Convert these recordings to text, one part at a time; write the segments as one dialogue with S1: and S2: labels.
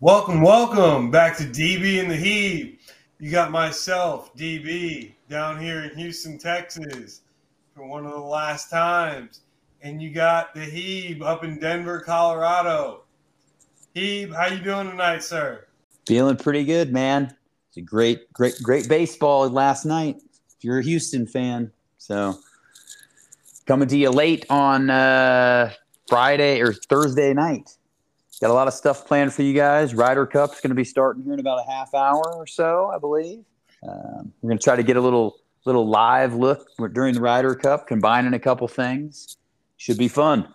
S1: Welcome, welcome back to DB and the Heeb. You got myself, DB, down here in Houston, Texas, for one of the last times, and you got the Heeb up in Denver, Colorado. Heeb, how you doing tonight, sir?
S2: Feeling pretty good, man. It's a great, great, great baseball last night. If you're a Houston fan, so coming to you late on uh, Friday or Thursday night. Got a lot of stuff planned for you guys. Ryder Cup's going to be starting here in about a half hour or so, I believe. Um, we're going to try to get a little little live look during the Ryder Cup, combining a couple things. Should be fun.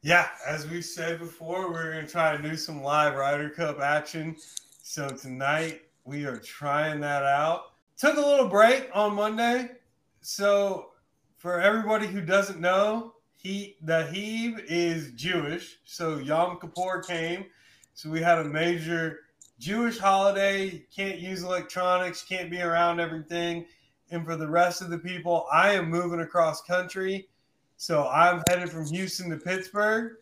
S1: Yeah, as we said before, we're going to try to do some live Ryder Cup action. So tonight we are trying that out. Took a little break on Monday. So for everybody who doesn't know, he the Heeb is Jewish, so Yom Kippur came. So we had a major Jewish holiday. Can't use electronics, can't be around everything. And for the rest of the people, I am moving across country. So I'm headed from Houston to Pittsburgh.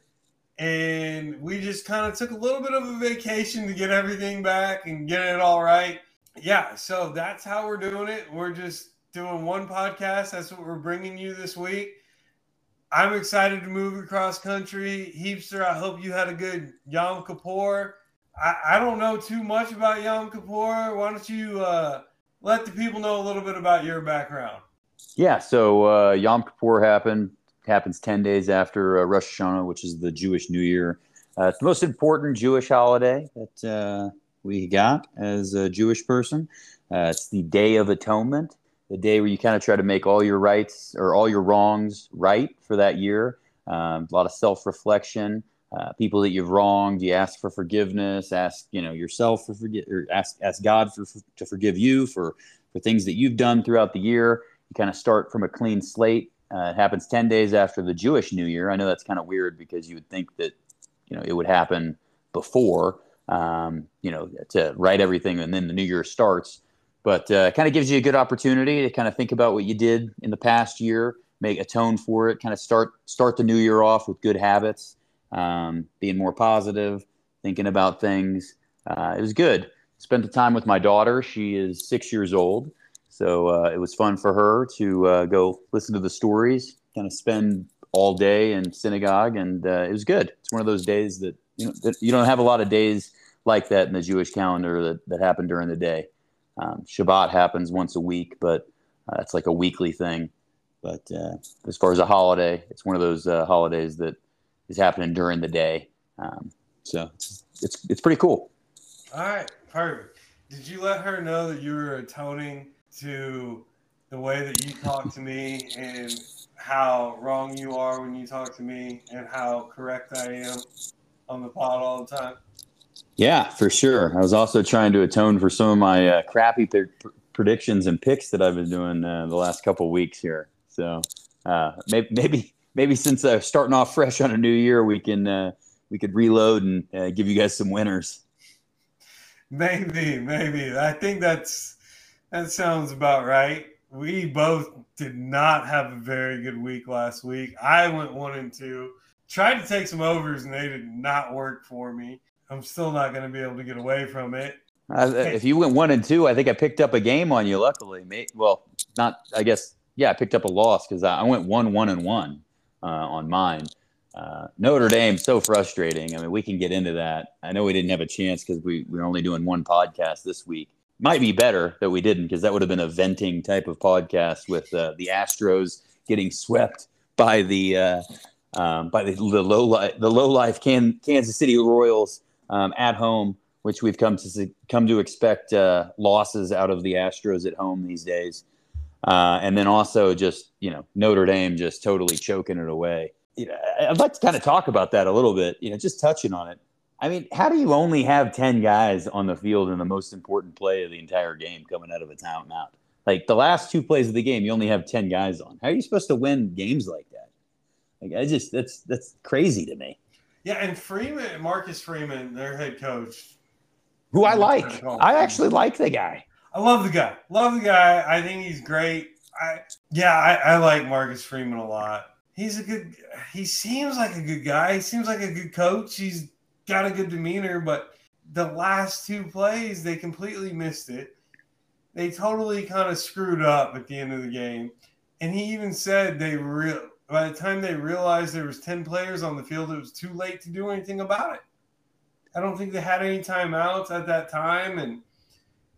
S1: And we just kind of took a little bit of a vacation to get everything back and get it all right. Yeah, so that's how we're doing it. We're just doing one podcast. That's what we're bringing you this week. I'm excited to move across country. Heapster, I hope you had a good Yom Kippur. I, I don't know too much about Yom Kippur. Why don't you uh, let the people know a little bit about your background?
S2: Yeah, so uh, Yom Kippur happened happens 10 days after uh, Rosh Hashanah, which is the Jewish New Year. Uh, it's the most important Jewish holiday that uh, we got as a Jewish person. Uh, it's the Day of Atonement the day where you kind of try to make all your rights or all your wrongs right for that year. Um, a lot of self reflection. Uh, people that you've wronged, you ask for forgiveness. Ask you know yourself for forgive or ask ask God for, for, to forgive you for for things that you've done throughout the year. You kind of start from a clean slate. Uh, it happens ten days after the Jewish New Year. I know that's kind of weird because you would think that you know it would happen before. Um, you know, to write everything and then the new year starts but uh, kind of gives you a good opportunity to kind of think about what you did in the past year, make atone for it, kind of start start the new year off with good habits, um, being more positive, thinking about things. Uh, it was good. Spent the time with my daughter. She is six years old, so uh, it was fun for her to uh, go listen to the stories, kind of spend all day in synagogue, and uh, it was good. It's one of those days that you know that you don't have a lot of days like that in the Jewish calendar that that happen during the day. Um, Shabbat happens once a week, but uh, it's like a weekly thing. But uh, as far as a holiday, it's one of those uh, holidays that is happening during the day. Um, so it's, it's, it's pretty cool.
S1: All right, perfect. Did you let her know that you were atoning to the way that you talk to me and how wrong you are when you talk to me and how correct I am on the pod all the time?
S2: Yeah, for sure. I was also trying to atone for some of my uh, crappy predictions and picks that I've been doing uh, the last couple weeks here. So uh, maybe, maybe, maybe since uh, starting off fresh on a new year, we can uh, we could reload and uh, give you guys some winners.
S1: Maybe, maybe. I think that's that sounds about right. We both did not have a very good week last week. I went one and two. Tried to take some overs and they did not work for me. I'm still not going to be able to get away from it.
S2: If you went one and two, I think I picked up a game on you. Luckily, well, not. I guess yeah, I picked up a loss because I went one one and one uh, on mine. Uh, Notre Dame so frustrating. I mean, we can get into that. I know we didn't have a chance because we, we were only doing one podcast this week. Might be better that we didn't because that would have been a venting type of podcast with uh, the Astros getting swept by the uh, um, by the, the low life the low life Can, Kansas City Royals um, at home, which we've come to come to expect uh, losses out of the Astros at home these days, uh, and then also just you know Notre Dame just totally choking it away. You know, I'd like to kind of talk about that a little bit. You know, just touching on it. I mean, how do you only have ten guys on the field in the most important play of the entire game coming out of a timeout? Like the last two plays of the game, you only have ten guys on. How are you supposed to win games like that? Like I just that's that's crazy to me.
S1: Yeah, and Freeman, Marcus Freeman, their head coach,
S2: who I like. I actually like the guy.
S1: I love the guy. Love the guy. I think he's great. I yeah, I, I like Marcus Freeman a lot. He's a good. He seems like a good guy. He seems like a good coach. He's got a good demeanor, but the last two plays, they completely missed it. They totally kind of screwed up at the end of the game. And he even said they real by the time they realized there was 10 players on the field, it was too late to do anything about it. I don't think they had any timeouts at that time. And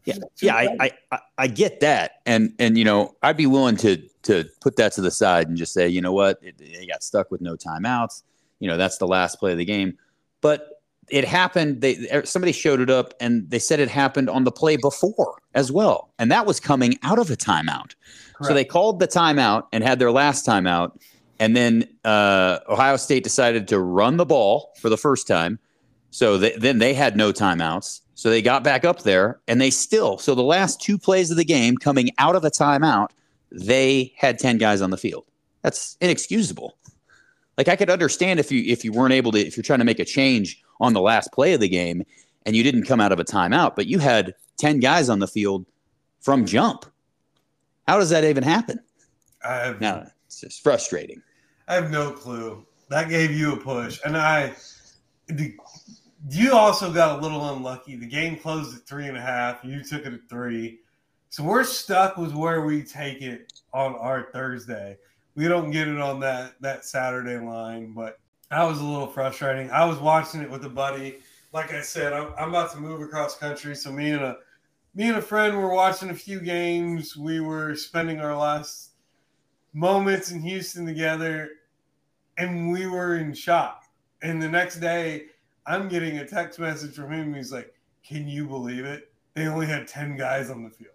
S2: yeah, yeah, I, I, I get that, and and you know, I'd be willing to to put that to the side and just say, you know what, it, they got stuck with no timeouts. You know, that's the last play of the game, but it happened. They er, somebody showed it up, and they said it happened on the play before as well, and that was coming out of a timeout. Correct. So they called the timeout and had their last timeout, and then uh, Ohio State decided to run the ball for the first time. So they, then they had no timeouts. So they got back up there and they still, so the last two plays of the game coming out of a timeout, they had 10 guys on the field. That's inexcusable. Like I could understand if you if you weren't able to if you're trying to make a change on the last play of the game and you didn't come out of a timeout, but you had 10 guys on the field from jump. How does that even happen?
S1: I have
S2: now it's just frustrating.
S1: I have no clue. That gave you a push. And I the you also got a little unlucky. The game closed at three and a half. You took it at three. So we're stuck with where we take it on our Thursday. We don't get it on that that Saturday line, but that was a little frustrating. I was watching it with a buddy. Like I said, I'm, I'm about to move across country, so me and a me and a friend were watching a few games. We were spending our last moments in Houston together, and we were in shock. And the next day, I'm getting a text message from him. He's like, Can you believe it? They only had 10 guys on the field.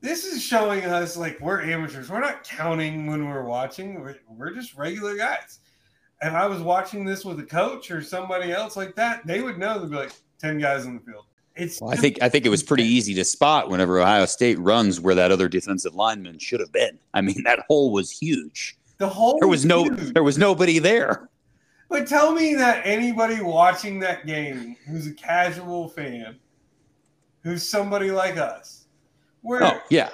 S1: This is showing us like we're amateurs. We're not counting when we're watching, we're, we're just regular guys. If I was watching this with a coach or somebody else like that, they would know. They'd be like, 10 guys on the field. It's
S2: well, I think I think it was pretty easy to spot whenever Ohio State runs where that other defensive lineman should have been. I mean, that hole was huge.
S1: The hole
S2: there was, no
S1: huge.
S2: there was nobody there.
S1: But tell me that anybody watching that game who's a casual fan, who's somebody like us,
S2: where oh yeah,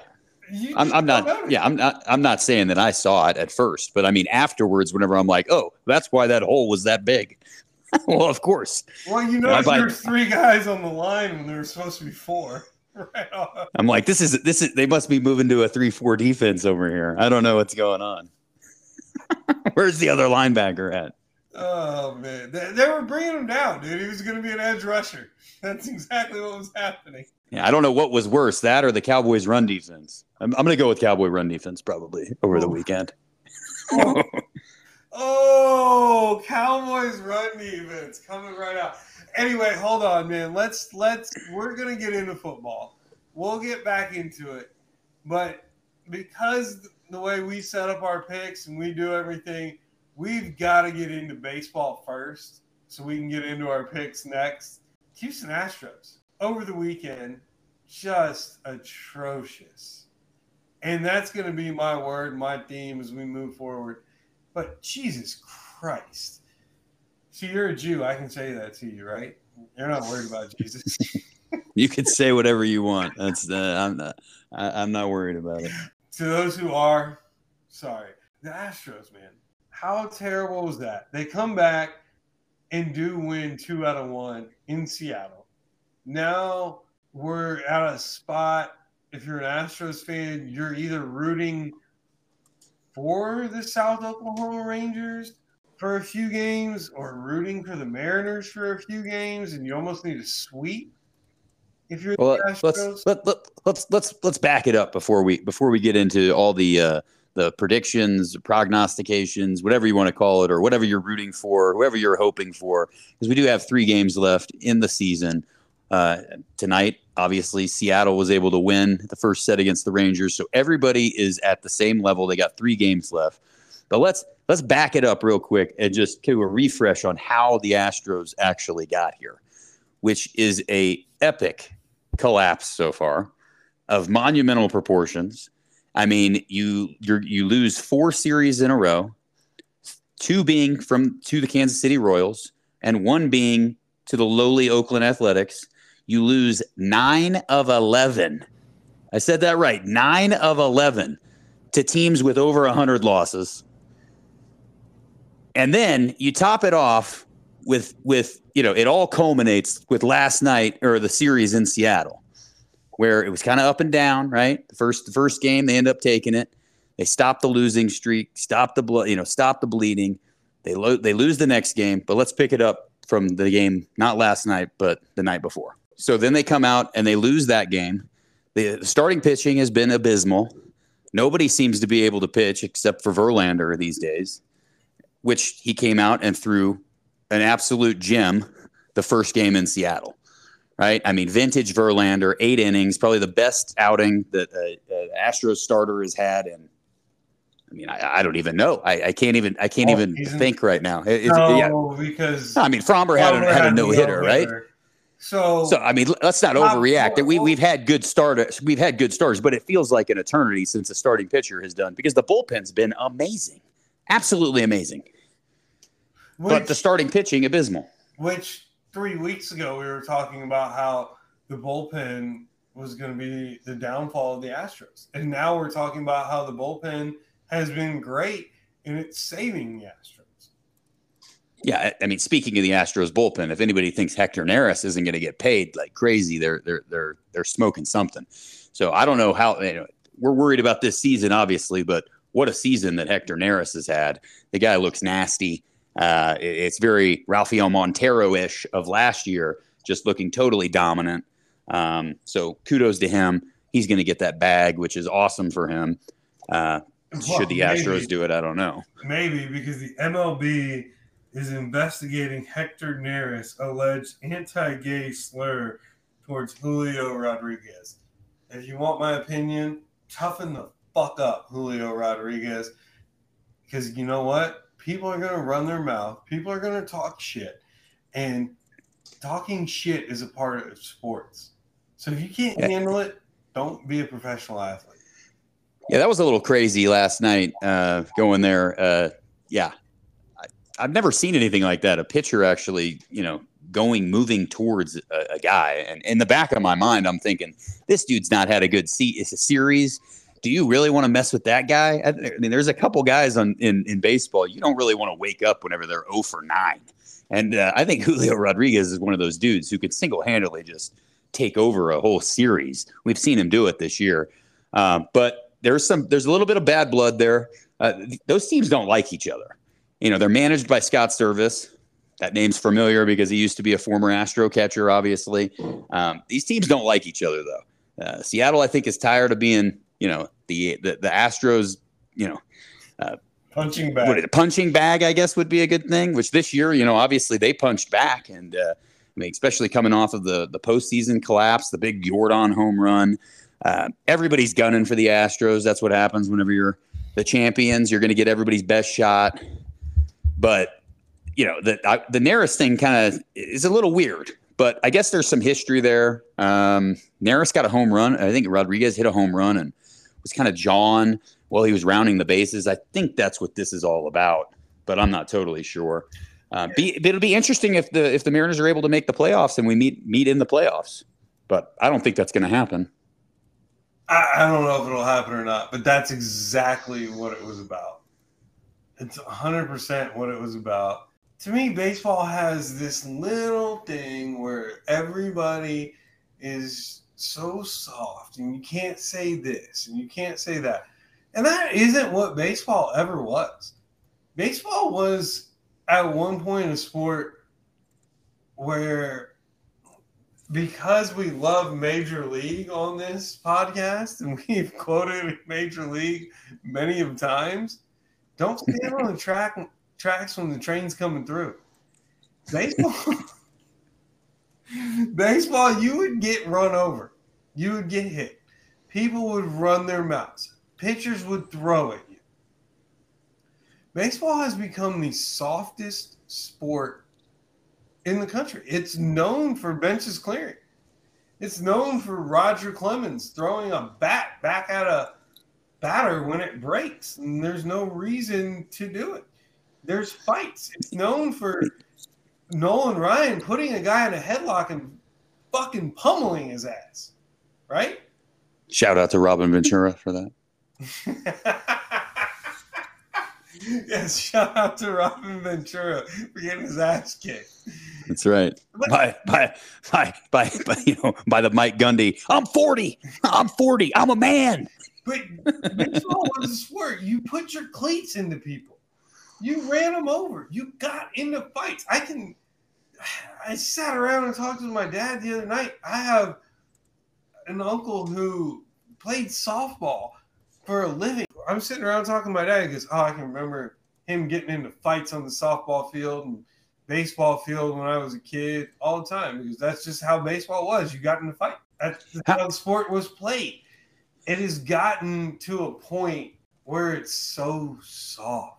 S2: I'm, I'm not yeah I'm not I'm not saying that I saw it at first, but I mean afterwards, whenever I'm like, oh, that's why that hole was that big. well, of course.
S1: Well, you know, there's three guys on the line when there were supposed to be four. Right.
S2: I'm like, this is this is they must be moving to a three-four defense over here. I don't know what's going on. Where's the other linebacker at?
S1: Oh man, they, they were bringing him down, dude. He was going to be an edge rusher. That's exactly what was happening.
S2: Yeah, I don't know what was worse, that or the Cowboys' run defense. I'm, I'm going to go with Cowboy run defense probably over the oh. weekend.
S1: oh. oh, Cowboys run defense coming right out. Anyway, hold on, man. Let's let's we're gonna get into football. We'll get back into it, but because the way we set up our picks and we do everything we've got to get into baseball first so we can get into our picks next. Houston Astros over the weekend, just atrocious. And that's going to be my word, my theme as we move forward. But Jesus Christ. See, you're a Jew. I can say that to you, right? You're not worried about Jesus.
S2: you can say whatever you want. That's uh, I'm not. I, I'm not worried about it.
S1: To those who are, sorry. The Astros, man. How terrible was that? They come back and do win two out of one in Seattle. Now we're at a spot. If you're an Astros fan, you're either rooting for the South Oklahoma Rangers for a few games or rooting for the Mariners for a few games, and you almost need a sweep. If you're
S2: well, let's let, let, let's let's let's back it up before we before we get into all the uh, the predictions, prognostications, whatever you want to call it, or whatever you're rooting for, whoever you're hoping for, because we do have three games left in the season. Uh, tonight, obviously, Seattle was able to win the first set against the Rangers, so everybody is at the same level. They got three games left, but let's let's back it up real quick and just do a refresh on how the Astros actually got here, which is a epic collapse so far of monumental proportions I mean, you you you lose four series in a row, two being from to the Kansas City Royals, and one being to the lowly Oakland Athletics. You lose nine of eleven. I said that right. Nine of eleven to teams with over hundred losses. And then you top it off with with you know it all culminates with last night or the series in Seattle, where it was kind of up and down. Right, the first the first game they end up taking it. They stop the losing streak, stop the blood, you know, stop the bleeding. They lo- they lose the next game, but let's pick it up from the game not last night, but the night before. So then they come out and they lose that game. The starting pitching has been abysmal. Nobody seems to be able to pitch except for Verlander these days, which he came out and threw an absolute gem the first game in Seattle. Right? I mean, vintage Verlander, eight innings, probably the best outing that a, a Astros starter has had in I mean, I, I, don't even know. I, I can't even. I can't oh, even think right now.
S1: no, yeah. because
S2: I mean, Framber had, a, had a no hitter, right?
S1: So,
S2: so I mean, let's not overreact. we we've had good starters. We've had good starters, but it feels like an eternity since the starting pitcher has done because the bullpen's been amazing, absolutely amazing. Which, but the starting pitching abysmal.
S1: Which three weeks ago we were talking about how the bullpen was going to be the downfall of the Astros, and now we're talking about how the bullpen has been great and it's saving the Astros.
S2: Yeah, I mean, speaking of the Astros bullpen, if anybody thinks Hector Neris isn't going to get paid like crazy, they're they're they're they're smoking something. So I don't know how you know, we're worried about this season, obviously, but what a season that Hector Neris has had. The guy looks nasty. Uh, it's very Rafael Montero ish of last year, just looking totally dominant. Um, so kudos to him. He's going to get that bag, which is awesome for him. Uh, well, should the Astros maybe, do it? I don't know.
S1: Maybe because the MLB is investigating Hector Neris' alleged anti-gay slur towards Julio Rodriguez. If you want my opinion, toughen the fuck up, Julio Rodriguez. Because you know what? People are gonna run their mouth. People are gonna talk shit, and talking shit is a part of sports. So if you can't handle it, don't be a professional athlete.
S2: Yeah, that was a little crazy last night uh, going there. Uh, yeah, I, have never seen anything like that. A pitcher actually, you know, going, moving towards a, a, guy. And in the back of my mind, I'm thinking, this dude's not had a good seat. It's a series. Do you really want to mess with that guy? I, mean, there's a couple guys on in, in baseball. You don't really want to wake up whenever they're 0 for 9. And uh, I think Julio Rodriguez is one of those dudes who could single handedly just take over a whole series. We've seen him do it this year. Um, but there's some there's a little bit of bad blood there. Uh, those teams don't like each other. You know, they're managed by Scott Servais. That name's familiar because he used to be a former Astro catcher, obviously. Um, these teams don't like each other, though. Uh, Seattle, I think, is tired of being, you know, the the, the Astros, you know,
S1: uh, punching bag.
S2: What, punching bag, I guess, would be a good thing. Which this year, you know, obviously they punched back, and uh, I mean, especially coming off of the the postseason collapse, the big Yordan home run. Uh, everybody's gunning for the Astros. That's what happens whenever you're the champions. You're going to get everybody's best shot. But you know the I, the Neris thing kind of is a little weird. But I guess there's some history there. Um, Neris got a home run. I think Rodriguez hit a home run and was kind of jawing while he was rounding the bases. I think that's what this is all about, but I'm not totally sure. Uh, be, it'll be interesting if the if the Mariners are able to make the playoffs and we meet meet in the playoffs. But I don't think that's going to happen.
S1: I, I don't know if it'll happen or not, but that's exactly what it was about. It's 100% what it was about. To me, baseball has this little thing where everybody is so soft and you can't say this and you can't say that. And that isn't what baseball ever was. Baseball was at one point a sport where because we love Major League on this podcast and we've quoted Major League many of times, don't stand on the track tracks when the train's coming through. Baseball, baseball, you would get run over, you would get hit, people would run their mouths, pitchers would throw at you. Baseball has become the softest sport in the country. It's known for benches clearing. It's known for Roger Clemens throwing a bat back at a batter when it breaks, and there's no reason to do it. There's fights. It's known for Nolan Ryan putting a guy in a headlock and fucking pummeling his ass, right?
S2: Shout out to Robin Ventura for that.
S1: yes, shout out to Robin Ventura for getting his ass kicked.
S2: That's right. By by by by, by you know by the Mike Gundy. I'm 40. I'm 40. I'm a man.
S1: But baseball was a sport. You put your cleats into people. You ran them over. You got into fights. I can. I sat around and talked to my dad the other night. I have an uncle who played softball for a living. I'm sitting around talking to my dad. Goes, "Oh, I can remember him getting into fights on the softball field and baseball field when I was a kid all the time because that's just how baseball was. You got in a fight. That's how the sport was played. It has gotten to a point where it's so soft.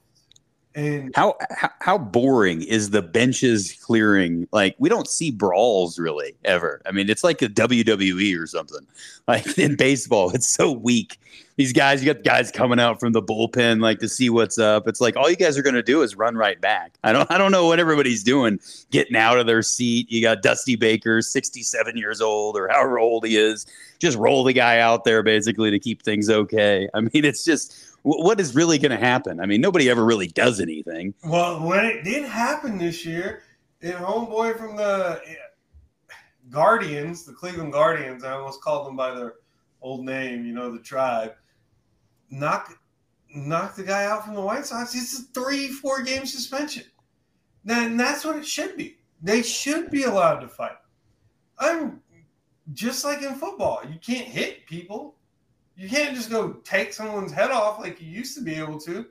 S1: And
S2: how, how boring is the benches clearing? Like we don't see brawls really ever. I mean, it's like a WWE or something. Like in baseball, it's so weak. These guys, you got guys coming out from the bullpen like to see what's up. It's like all you guys are going to do is run right back. I don't I don't know what everybody's doing, getting out of their seat. You got Dusty Baker, 67 years old or however old he is. Just roll the guy out there basically to keep things okay. I mean, it's just what is really going to happen? I mean, nobody ever really does anything.
S1: Well, when it did happen this year, and homeboy from the eh, Guardians, the Cleveland Guardians, I almost called them by their old name, you know, the tribe, knock knock the guy out from the White Sox. It's a three, four game suspension. Then that's what it should be. They should be allowed to fight. I'm just like in football. You can't hit people. You can't just go take someone's head off like you used to be able to.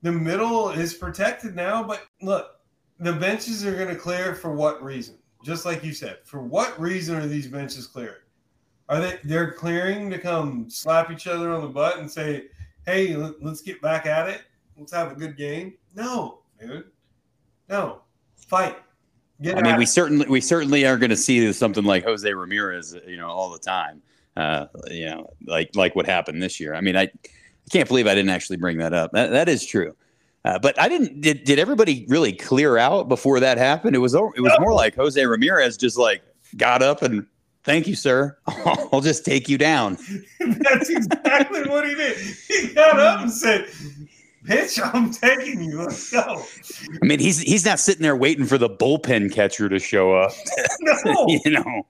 S1: The middle is protected now, but look, the benches are going to clear for what reason? just like you said, for what reason are these benches clearing? Are they they're clearing to come slap each other on the butt and say, "Hey, let's get back at it. Let's have a good game." No, dude. No. Fight.
S2: Get I mean, we it. certainly we certainly are going to see something like Jose Ramirez, you know, all the time. Uh, you know, like like what happened this year. I mean, I, I can't believe I didn't actually bring that up. That, that is true. Uh, but I didn't. Did, did everybody really clear out before that happened? It was it was more like Jose Ramirez just like got up and thank you, sir. I'll just take you down.
S1: That's exactly what he did. He got up and said, "Pitch, I'm taking you. Let's go."
S2: I mean, he's he's not sitting there waiting for the bullpen catcher to show up. No, you know.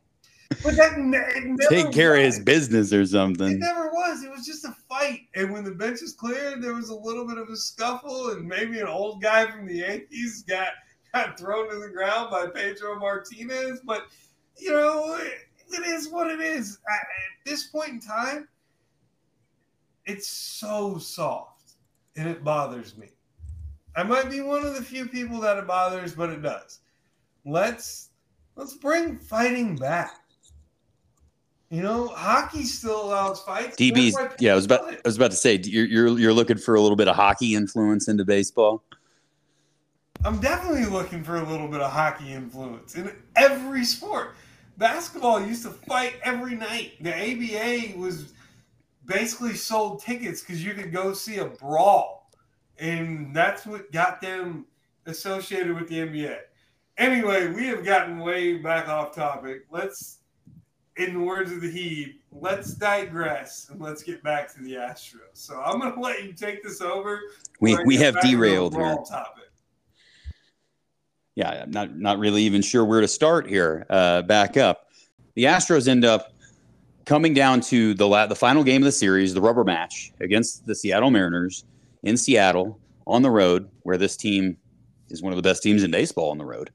S1: But that
S2: take care was. of his business or something.
S1: It never was. It was just a fight. And when the bench is cleared, there was a little bit of a scuffle, and maybe an old guy from the Yankees got got thrown to the ground by Pedro Martinez. But you know, it, is what it is. At, at this point in time, it's so soft, and it bothers me. I might be one of the few people that it bothers, but it does. Let's let's bring fighting back. You know, hockey still allows fights.
S2: DB's, yeah, I was about, I was about to say, you're, you're, you're looking for a little bit of hockey influence into baseball.
S1: I'm definitely looking for a little bit of hockey influence in every sport. Basketball used to fight every night. The ABA was basically sold tickets because you could go see a brawl, and that's what got them associated with the NBA. Anyway, we have gotten way back off topic. Let's in the words of the Heeb, let's digress and let's get back to the Astros. So I'm going to let you take this over.
S2: We we have derailed here. Topic. Yeah, I'm not not really even sure where to start here. Uh, back up, the Astros end up coming down to the la- the final game of the series, the rubber match against the Seattle Mariners in Seattle on the road, where this team is one of the best teams in baseball on the road.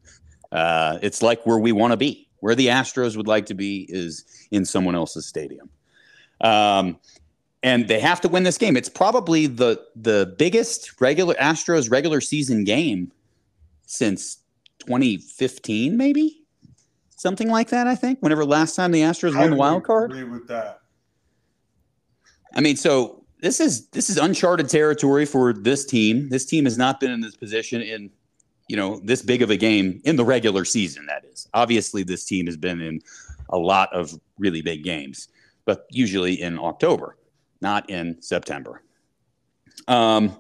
S2: Uh, it's like where we want to be where the Astros would like to be is in someone else's stadium. Um, and they have to win this game. It's probably the the biggest regular Astros regular season game since 2015, maybe something like that. I think whenever last time the Astros I won the wild card.
S1: Agree with that.
S2: I mean, so this is this is uncharted territory for this team. This team has not been in this position in you know, this big of a game in the regular season, that is. Obviously, this team has been in a lot of really big games, but usually in October, not in September. Um,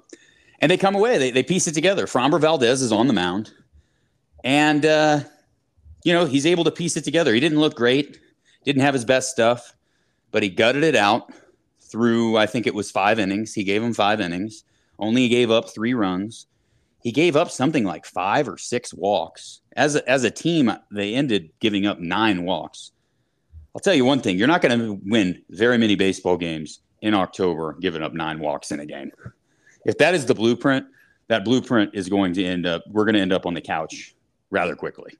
S2: and they come away, they, they piece it together. Framber Valdez is on the mound, and, uh, you know, he's able to piece it together. He didn't look great, didn't have his best stuff, but he gutted it out through, I think it was five innings. He gave him five innings only gave up three runs. He gave up something like five or six walks. As a, as a team, they ended giving up nine walks. I'll tell you one thing: you're not going to win very many baseball games in October giving up nine walks in a game. If that is the blueprint, that blueprint is going to end up. We're going to end up on the couch rather quickly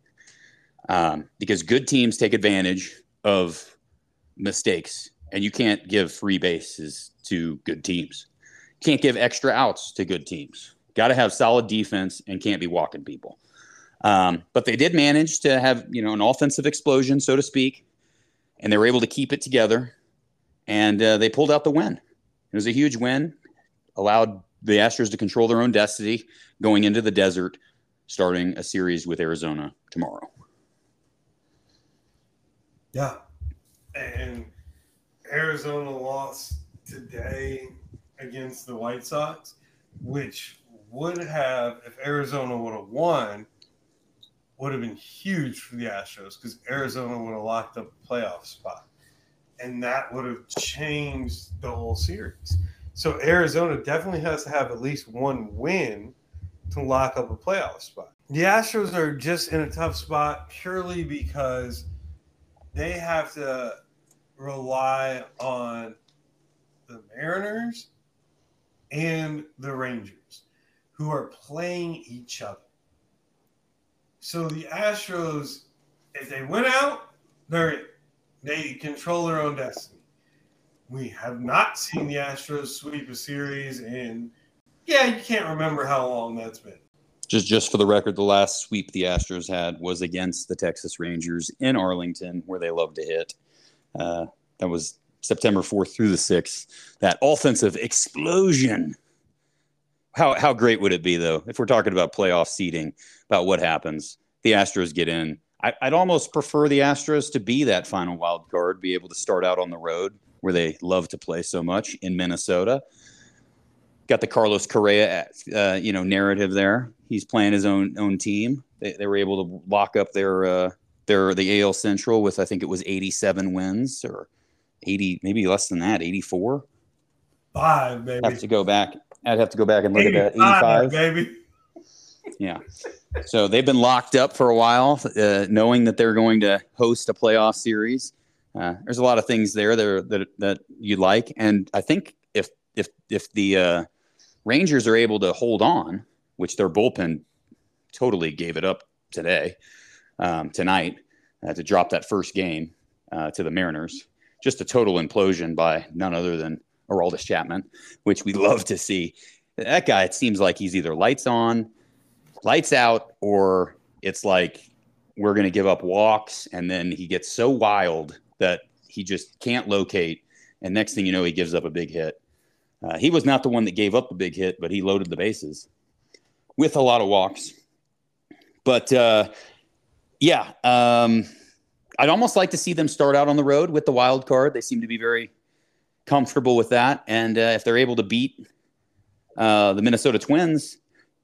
S2: um, because good teams take advantage of mistakes, and you can't give free bases to good teams. You can't give extra outs to good teams. Got to have solid defense and can't be walking people. Um, but they did manage to have you know an offensive explosion, so to speak, and they were able to keep it together, and uh, they pulled out the win. It was a huge win, allowed the Astros to control their own destiny going into the desert, starting a series with Arizona tomorrow.
S1: Yeah. And Arizona lost today against the White Sox, which would have, if Arizona would have won, would have been huge for the Astros because Arizona would have locked up a playoff spot. And that would have changed the whole series. So Arizona definitely has to have at least one win to lock up a playoff spot. The Astros are just in a tough spot purely because – they have to rely on the Mariners and the Rangers, who are playing each other. So the Astros, if they win out, they're they control their own destiny. We have not seen the Astros sweep a series in yeah, you can't remember how long that's been
S2: just just for the record, the last sweep the Astros had was against the Texas Rangers in Arlington, where they love to hit. Uh, that was September fourth through the sixth. That offensive explosion. How how great would it be though if we're talking about playoff seeding, about what happens? The Astros get in. I, I'd almost prefer the Astros to be that final wild card, be able to start out on the road where they love to play so much in Minnesota got the Carlos Correa, uh, you know, narrative there. He's playing his own own team. They, they were able to lock up their uh, their the AL Central with I think it was 87 wins or 80, maybe less than that, 84.
S1: Five, baby.
S2: Have to go back. I'd have to go back and look at that. 85,
S1: baby.
S2: Yeah. So they've been locked up for a while, uh, knowing that they're going to host a playoff series. Uh, there's a lot of things there that, that that you like, and I think if if if the uh, Rangers are able to hold on, which their bullpen totally gave it up today, um, tonight, uh, to drop that first game uh, to the Mariners. Just a total implosion by none other than Aroldis Chapman, which we love to see. That guy, it seems like he's either lights on, lights out, or it's like we're going to give up walks. And then he gets so wild that he just can't locate. And next thing you know, he gives up a big hit. Uh, he was not the one that gave up the big hit, but he loaded the bases with a lot of walks. But uh, yeah, um, I'd almost like to see them start out on the road with the wild card. They seem to be very comfortable with that. And uh, if they're able to beat uh, the Minnesota Twins,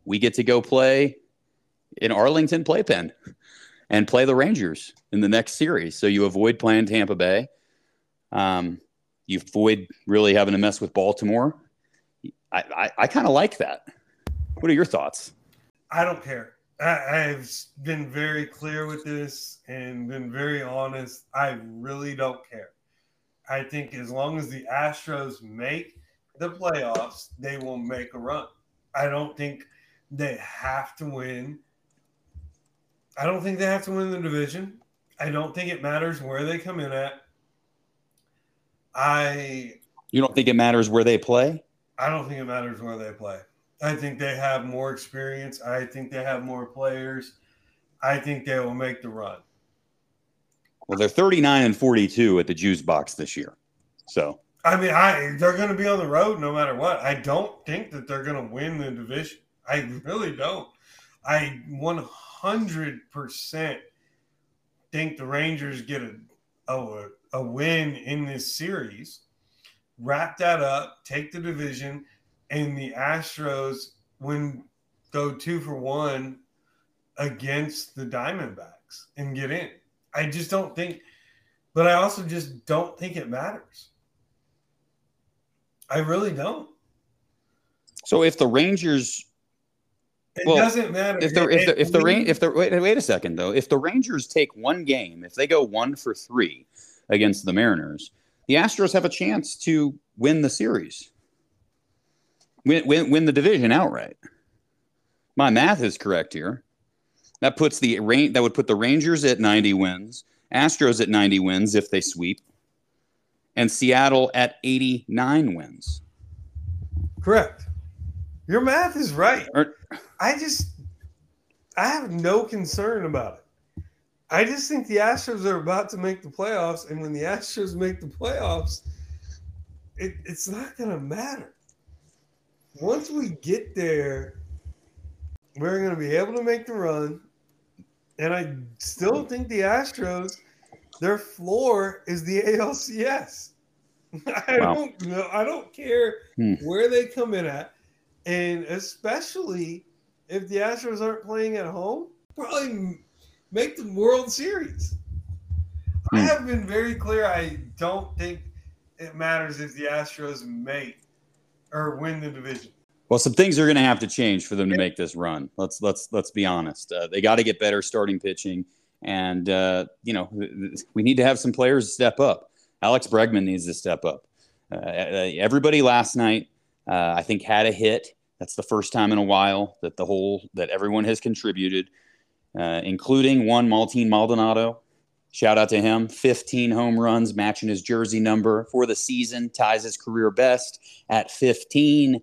S2: we get to go play in Arlington playpen and play the Rangers in the next series. So you avoid playing Tampa Bay. Um, you avoid really having to mess with Baltimore. I, I, I kind of like that. What are your thoughts?
S1: I don't care. I, I've been very clear with this and been very honest. I really don't care. I think as long as the Astros make the playoffs, they will make a run. I don't think they have to win. I don't think they have to win the division. I don't think it matters where they come in at. I
S2: You don't think it matters where they play?
S1: I don't think it matters where they play. I think they have more experience. I think they have more players. I think they will make the run.
S2: Well, they're 39 and 42 at the juice box this year. So,
S1: I mean, I they're going to be on the road no matter what. I don't think that they're going to win the division. I really don't. I 100% think the Rangers get a, a a win in this series, wrap that up, take the division, and the Astros win go two for one against the Diamondbacks and get in. I just don't think, but I also just don't think it matters. I really don't.
S2: So if the Rangers
S1: It
S2: Well,
S1: doesn't matter.
S2: if the if the if the
S1: we-
S2: Ran- if the wait, wait a second though. If the Rangers take one game if they go one for three against the Mariners the Astros have a chance to win the series. Win win, win the division outright. My math is correct here that puts the rain that would put the Rangers at 90 wins Astros at 90 wins if they sweep and Seattle at 89 wins
S1: correct. Your math is right.
S2: Or-
S1: I just I have no concern about it. I just think the Astros are about to make the playoffs, and when the Astros make the playoffs, it, it's not going to matter. Once we get there, we're going to be able to make the run, and I still think the Astros, their floor is the ALCS. I
S2: Wow.
S1: don't know. I don't care
S2: Hmm.
S1: where they come in at, and especially if the Astros aren't playing at home, probably make the World Series. I
S2: Hmm.
S1: have been very clear. I don't think it matters if the Astros make or win the division.
S2: Well, some things are going to have to change for them to make this run. Let's let's let's be honest. Uh, they got to get better starting pitching, and uh, you know we need to have some players step up. Alex Bregman needs to step up. Uh, everybody last night, uh, I think, had a hit. That's the first time in a while that the whole that everyone has contributed, uh, including one Martin Maldonado. Shout out to him. 15 home runs, matching his jersey number for the season, ties his career best at 15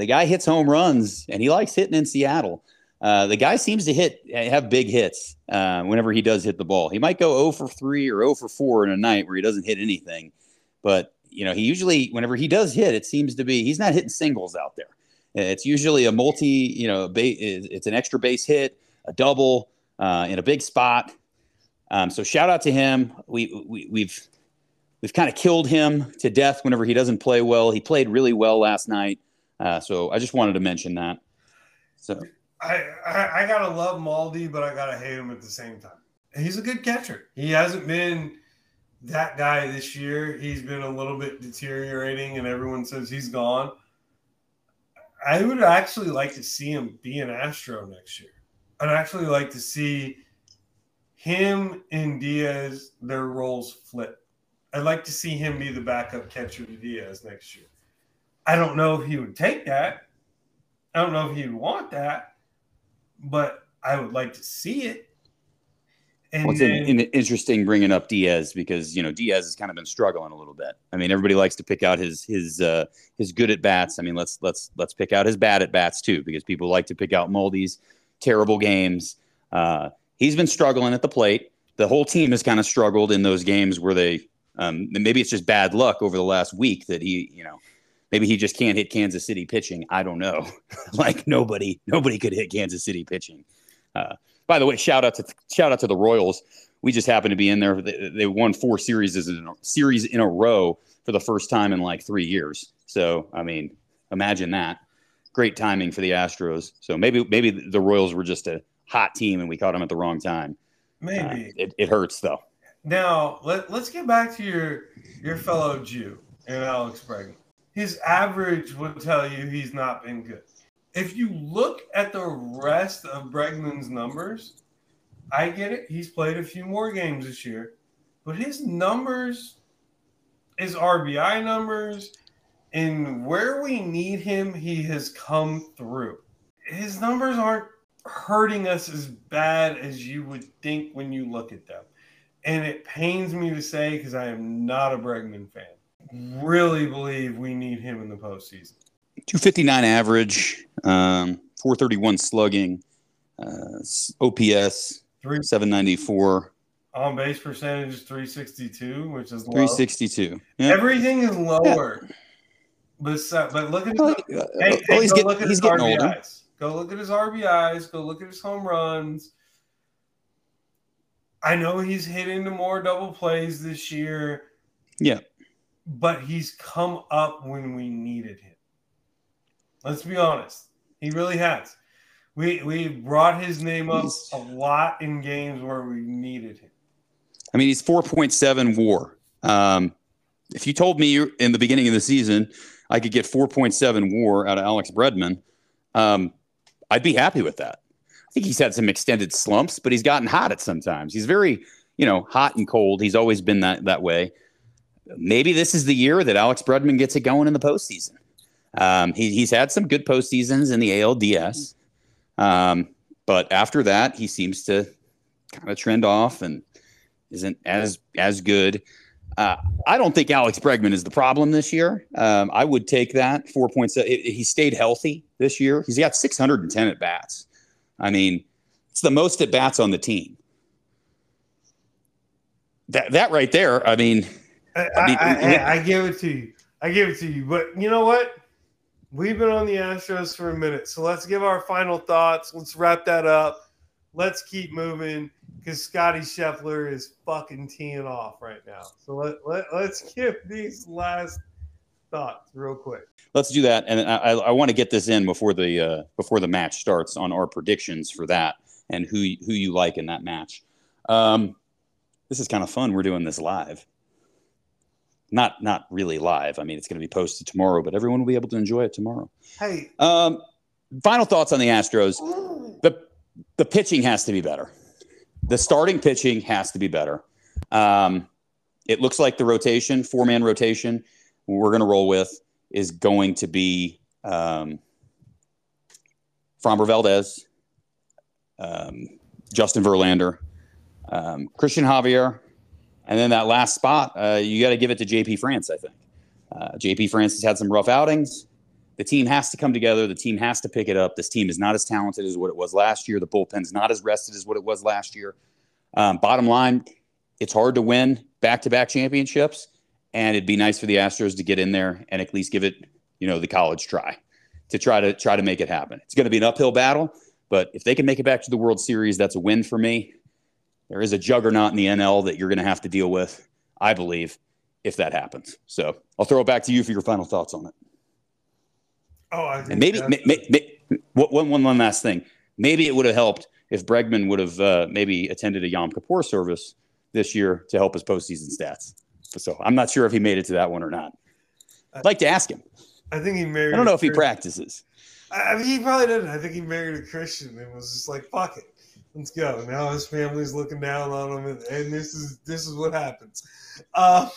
S2: the guy hits home runs and he likes hitting in Seattle. Uh, the guy seems to hit have big hits uh, whenever he does hit the ball. He might go 0 for 3 or 0 for 4 in a night where he doesn't hit anything, but you know he usually whenever he does hit, it seems to be he's not hitting singles out there. It's usually a multi, you know, ba- it's an extra base hit, a double uh, in a big spot. Um, so shout out to him. We, we we've we've kind of killed him to death whenever he doesn't play well. He played really well last night. Uh, so I just wanted to mention that. So
S1: I, I I gotta love Maldi, but I gotta hate him at the same time. He's a good catcher. He hasn't been that guy this year. He's been a little bit deteriorating, and everyone says he's gone. I would actually like to see him be an Astro next year. I'd actually like to see him and Diaz their roles flip. I'd like to see him be the backup catcher to Diaz next year. I don't know if he would take that. I don't know if he'd want that, but I would like to see it. And
S2: well, it's
S1: then,
S2: in, in, interesting bringing up Diaz because you know Diaz has kind of been struggling a little bit. I mean, everybody likes to pick out his his uh, his good at bats. I mean, let's let's let's pick out his bad at bats too because people like to pick out Moldy's terrible games. Uh, he's been struggling at the plate. The whole team has kind of struggled in those games where they um, maybe it's just bad luck over the last week that he you know maybe he just can't hit Kansas City pitching. I don't know. like nobody, nobody could hit Kansas City pitching. Uh, by the way, shout out to shout out to the Royals. We just happened to be in there. They, they won four series in a, series in a row for the first time in like three years. So I mean, imagine that. Great timing for the Astros. So maybe maybe the Royals were just a hot team and we caught them at the wrong time.
S1: maybe
S2: Uh, it, it hurts though.
S1: now let, let's get back to your your fellow Jew and Alex Bregman. His average would tell you he's not been good. If you look at the rest of Bregman's numbers, I get it. He's played a few more games this year, but his numbers, his RBI numbers, and where we need him, he has come through. His numbers aren't hurting us as bad as you would think when you look at them. And it pains me to say because I am not a Bregman fan. Really believe we need him in the postseason.
S2: 259 average, um, 431 slugging, uh, OPS
S1: Three
S2: 794,
S1: on base percentage is 362, which is low.
S2: 362. Yeah.
S1: Everything is lower. But, but look at his, hey,
S2: uh,
S1: hey,
S2: well, he's
S1: go look at
S2: he's
S1: his
S2: getting
S1: RBIs.
S2: older.
S1: Go look at his RBIs. Go look at his home runs. I know he's hit into more double plays this year.
S2: Yeah.
S1: But he's come up when we needed him. Let's be honest. He really has. We we brought his name up
S2: He's-
S1: a lot in games where we needed him.
S2: I mean, he's 4.7 war. Um, if you told me in the beginning of the season, I could get 4.7 WAR out of Alex Bregman, um, I'd be happy with that. I think he's had some extended slumps, but he's gotten hot at sometimes. He's very, you know, hot and cold. He's always been that that way. Maybe this is the year that Alex Bregman gets it going in the postseason. Um, he, he's had some good postseasons in the ALDS, um, but after that, he seems to kind of trend off and isn't as as good. Uh, I don't think Alex Bregman is the problem this year. Um, I would take that four points. He stayed healthy this year. He's got 610 at bats. I mean, it's the most at bats on the team. That that right there. I mean,
S1: I, I, I, I give it to you. I give it to you. But you know what? We've been on the Astros for a minute, so let's give our final thoughts. Let's wrap that up. Let's keep moving because Scotty Scheffler is fucking teeing off right now. So let, let, let's give these last thoughts real quick.
S2: Let's do that, and I, I want to get this in before the uh, before the match starts on our predictions for that and who who you like in that match. Um, this is kind of fun. We're doing this live. Not not really live. I mean, it's going to be posted tomorrow, but everyone will be able to enjoy it tomorrow.
S1: Hey.
S2: Um, final thoughts on the Astros. The the pitching has to be better. The starting pitching has to be better. Um, it looks like the rotation, four man rotation, we're going to roll with is going to be um, Framber Valdez, um, Justin Verlander, um, Cristian Javier, and then that last spot, uh, you got to give it to JP France, I think. Uh, JP France has had some rough outings. The team has to come together. The team has to pick it up. This team is not as talented as what it was last year. The bullpen's not as rested as what it was last year. Um, bottom line, it's hard to win back to back championships. And it'd be nice for the Astros to get in there and at least give it, you know, the college try to try to try to make it happen. It's going to be an uphill battle, but if they can make it back to the World Series, that's a win for me. There is a juggernaut in the NL that you're going to have to deal with, I believe, if that happens. So I'll throw it back to you for your final thoughts on it.
S1: Oh, I
S2: and maybe, may, may, may, one, one, one last thing. Maybe it would have helped if Bregman would have uh, maybe attended a Yom Kippur service this year to help his postseason stats. So I'm not sure if he made it to that one or not. I'd like to ask him.
S1: I think he married.
S2: I don't know if he practices.
S1: I mean, he probably didn't. I think he married a Christian and was just like, "Fuck it, let's go." Now his family's looking down on him, and, and this is this is what happens. Uh,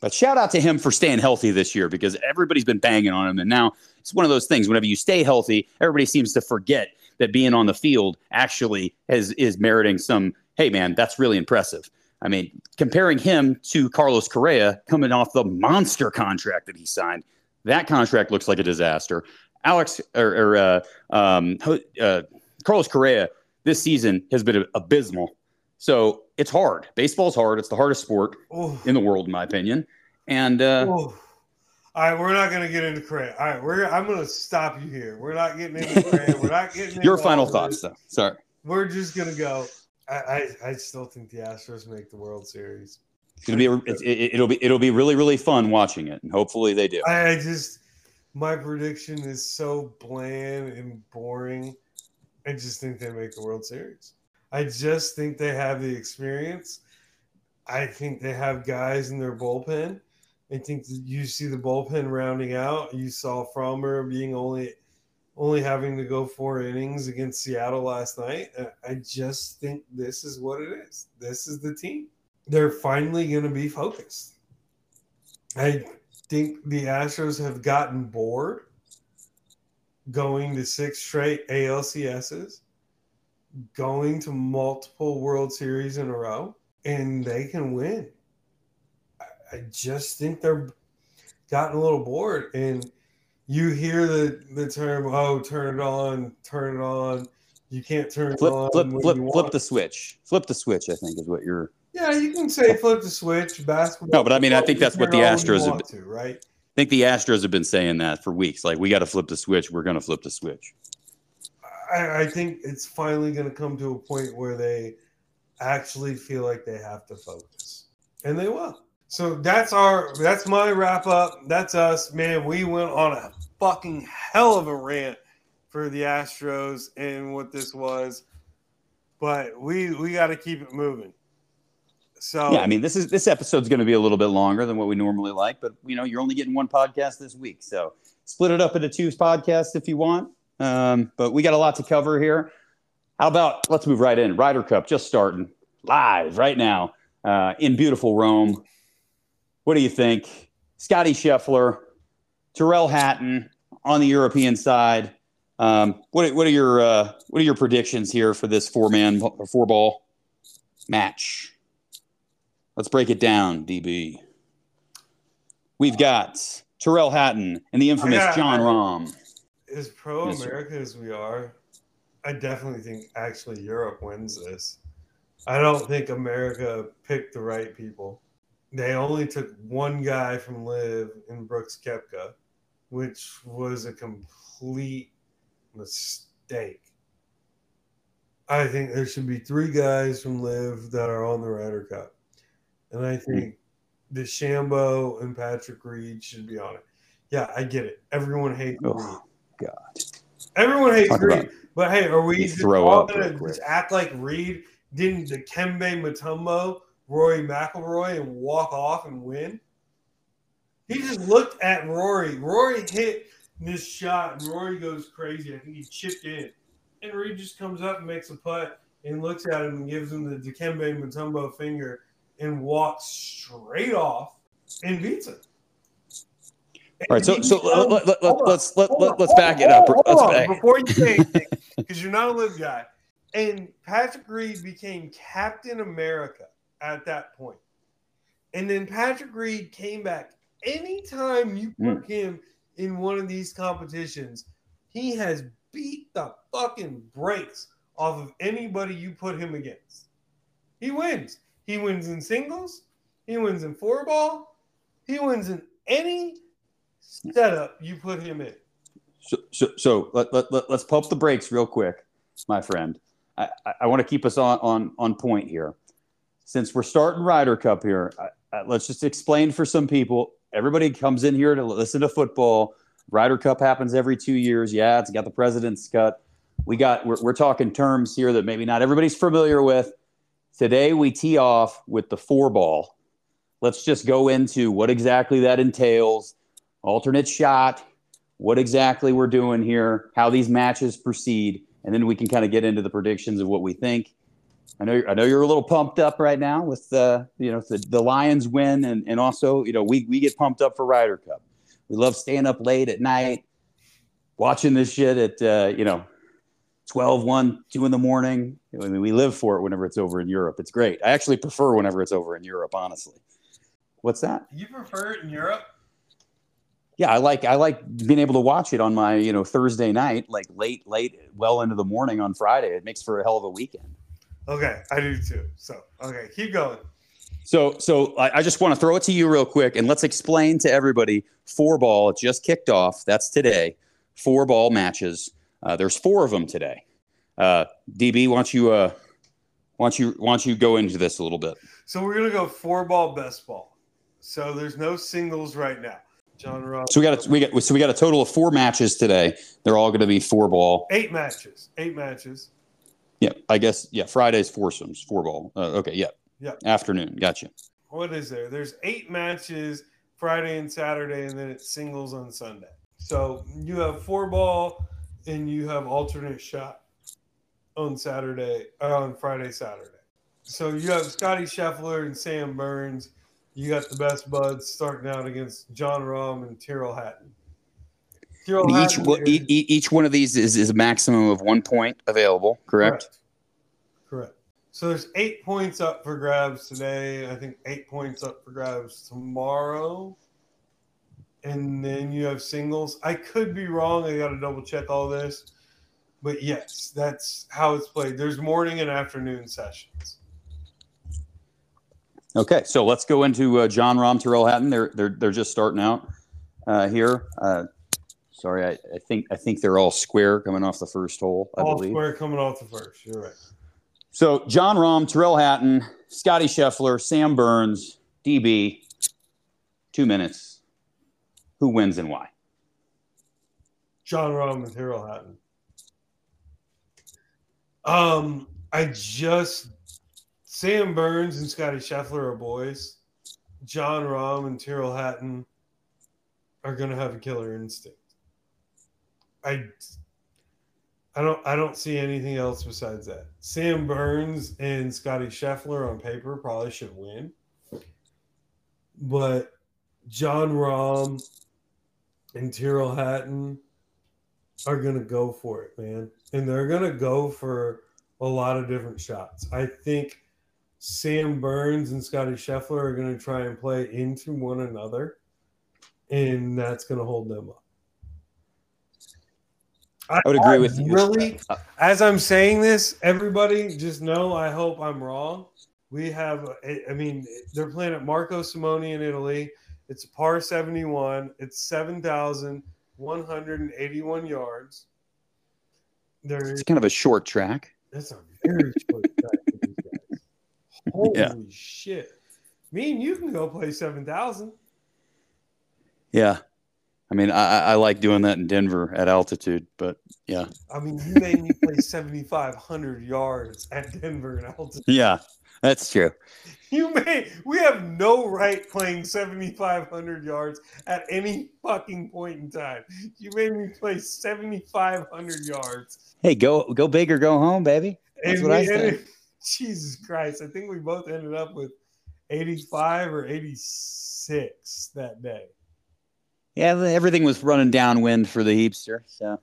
S2: but shout out to him for staying healthy this year because everybody's been banging on him, and now it's one of those things. Whenever you stay healthy, everybody seems to forget that being on the field actually is is meriting some. Hey, man, that's really impressive. I mean, comparing him to Carlos Correa coming off the monster contract that he signed, that contract looks like a disaster. Alex or, or uh, um, uh, Carlos Correa this season has been abysmal. So it's hard. Baseball's hard. It's the hardest sport Ooh. in the world, in my opinion. And uh,
S1: all right, we're not going to get into Correa. All right, we're I'm going to stop you here. We're not getting into Correa. We're not getting
S2: your final thoughts, though. Sorry.
S1: We're just going to go. I, I, I still think the Astros make the World Series.
S2: It'll be it, will be it'll be really really fun watching it, and hopefully they do.
S1: I just my prediction is so bland and boring. I just think they make the World Series. I just think they have the experience. I think they have guys in their bullpen. I think you see the bullpen rounding out. You saw Framber being only only having to go four innings against Seattle last night. I just think this is what it is. This is the team. They're finally going to be focused. I think the Astros have gotten bored going to six straight ALCSs, going to multiple World Series in a row, and they can win. I just think they're gotten a little bored and – you hear the the term oh turn it on turn it on. You can't turn
S2: flip,
S1: it on
S2: flip flip flip the switch. Flip the switch i think is what you're
S1: yeah you can say flip the switch basketball.
S2: No but i mean i think that's what the astros have
S1: to, right?
S2: i think the astros have been saying that for weeks like we got to flip the switch we're going to flip the switch
S1: I, I think it's finally going to come to a point where they actually feel like they have to focus and they will so that's our that's my wrap up. That's us, man. We went on a fucking hell of a rant for the Astros and what this was, but we we got to keep it moving. So
S2: Yeah, I mean this is this episode's going to be a little bit longer than what we normally like, but you know you're only getting one podcast this week, so split it up into two podcasts if you want. Um, but we got a lot to cover here. How about let's move right in? Ryder Cup just starting live right now uh, in beautiful Rome. What do you think, Scotty Scheffler, Tyrrell Hatton on the European side? Um, what what are your uh, what are your predictions here for this four man four ball match? Let's break it down, DB. We've got Tyrrell Hatton and the infamous
S1: Yeah, Jon
S2: Rahm.
S1: as pro
S2: Yes, sir.
S1: America as we are, I definitely think actually Europe wins this. I don't think America picked the right people. They only took one guy from LIV in Brooks Koepka, which was a complete mistake. I think there should be three guys from LIV that are on the Ryder Cup. And I hmm. think DeChambeau and Patrick Reed should be on it. Yeah, I get it. Everyone hates
S2: Oh,
S1: Reed.
S2: God.
S1: Everyone hates
S2: Talk
S1: Reed. But hey, are we just
S2: throw
S1: all
S2: up
S1: gonna
S2: quick.
S1: just act like Reed didn't Dikembe Mutombo, Rory McIlroy, and walk off and win? He just looked at Rory. Rory hit this shot, and Rory goes crazy. I think he chipped in, and Reed just comes up and makes a putt and looks at him and gives him the Dikembe Mutombo finger and walks straight off and beats him.
S2: All right, so so let,
S1: becomes-
S2: let, let, let's let, let, let's back it up. Let's back.
S1: before you say anything, because you're not a LIV guy. And Patrick Reed became Captain America at that point. And then Patrick Reed came back. Anytime you
S2: Hmm.
S1: put him in one of these competitions, he has beat the fucking brakes off of anybody you put him against. He wins. He wins in singles. He wins in four ball. He wins in any setup you put him in.
S2: So so, so let, let, let, let's pump the brakes real quick, my friend. I, I, I want to keep us on, on on point here. Since we're starting Ryder Cup here, I, I, let's just explain for some people. Everybody comes in here to listen to football. Ryder Cup happens every two years. Yeah, it's got the Presidents Cup. We got we're, we're talking terms here that maybe not everybody's familiar with. Today we tee off with the four ball. Let's just go into what exactly that entails. Alternate shot, what exactly we're doing here, how these matches proceed, and then we can kind of get into the predictions of what we think. I know I know you're a little pumped up right now with the you know the, the Lions win, and and also you know we we get pumped up for Ryder Cup. We love staying up late at night, watching this shit at uh, you know 12, 1, 2 in the morning. I mean, we live for it whenever it's over in Europe. It's great. I actually prefer whenever it's over in Europe, honestly. What's that?
S1: You prefer it in Europe?
S2: yeah i like i like being able to watch it on my you know thursday night like late late well into the morning on friday it makes for a hell of a weekend
S1: Okay, I do too. So, okay, keep going.
S2: so so i, I just want to throw it to you real quick and let's explain to everybody four ball it just kicked off that's today four ball matches uh, there's four of them today uh, db why don't you uh why don't you why don't you go into this a little bit
S1: So we're gonna go four ball, best ball. So there's no singles right now. John Ross.
S2: so we got a, we got so we got a total of four matches today they're all going to be four ball
S1: eight matches. Eight matches.
S2: Yeah, I guess. Yeah, Friday's foursomes, four ball. Uh, okay, yeah.
S1: Yeah.
S2: Afternoon. Gotcha.
S1: What is there? There's eight matches Friday and Saturday, and then it's singles on Sunday. So you have four ball, and you have alternate shot on Saturday or on Friday, Saturday. So you have Scotty Scheffler and Sam Burns. You got the best buds starting out against Jon Rahm and Tyrrell Hatton. Tyrrell
S2: Each
S1: Hatton is-
S2: e- each one of these is, is a maximum of one point available. Correct.
S1: Correct. Correct. So there's eight points up for grabs today. I think eight points up for grabs tomorrow. And then you have singles. I could be wrong. I got to double check all this. But yes, that's how it's played. There's morning and afternoon sessions.
S2: Okay, so let's go into uh, Jon Rahm, Tyrrell Hatton. They're they're they're just starting out uh, here. Uh, sorry, I, I think I think they're all square coming off the first hole. I
S1: all
S2: believe.
S1: square coming off the first. You're right.
S2: So Jon Rahm, Tyrrell Hatton, Scotty Scheffler, Sam Burns, DB. Two minutes. Who wins and why?
S1: Jon Rahm and Tyrrell Hatton. Um, I just Sam Burns and Scotty Scheffler are boys. Jon Rahm and Tyrrell Hatton are going to have a killer instinct. I I don't I don't see anything else besides that. Sam Burns and Scotty Scheffler on paper probably should win. But Jon Rahm and Tyrrell Hatton are gonna go for it, man. And they're gonna go for a lot of different shots. I think Sam Burns and Scotty Scheffler are gonna try and play into one another, and that's gonna hold them up.
S2: I would agree with
S1: you.
S2: you.
S1: Really, as I'm saying this, everybody just know I hope I'm wrong. We have, I mean, they're playing at Marco Simone in Italy. It's a par 71. It's 7,181 yards.
S2: There's, it's kind of a short track.
S1: That's a very short track for these guys. Holy yeah. shit. Me and you can go play 7,000.
S2: Yeah. I mean, I, I like doing that in Denver at altitude, but yeah.
S1: I mean, you made me play 7,500 yards at Denver at altitude.
S2: Yeah, that's true.
S1: You may. We have no right playing 7,500 yards at any fucking point in time. You made me play 7,500 yards.
S2: Hey, go go big or go home, baby. That's and what I said.
S1: Jesus Christ! I think we both ended up with 85 or 86 that day.
S2: Yeah, everything was running downwind for the heapster. So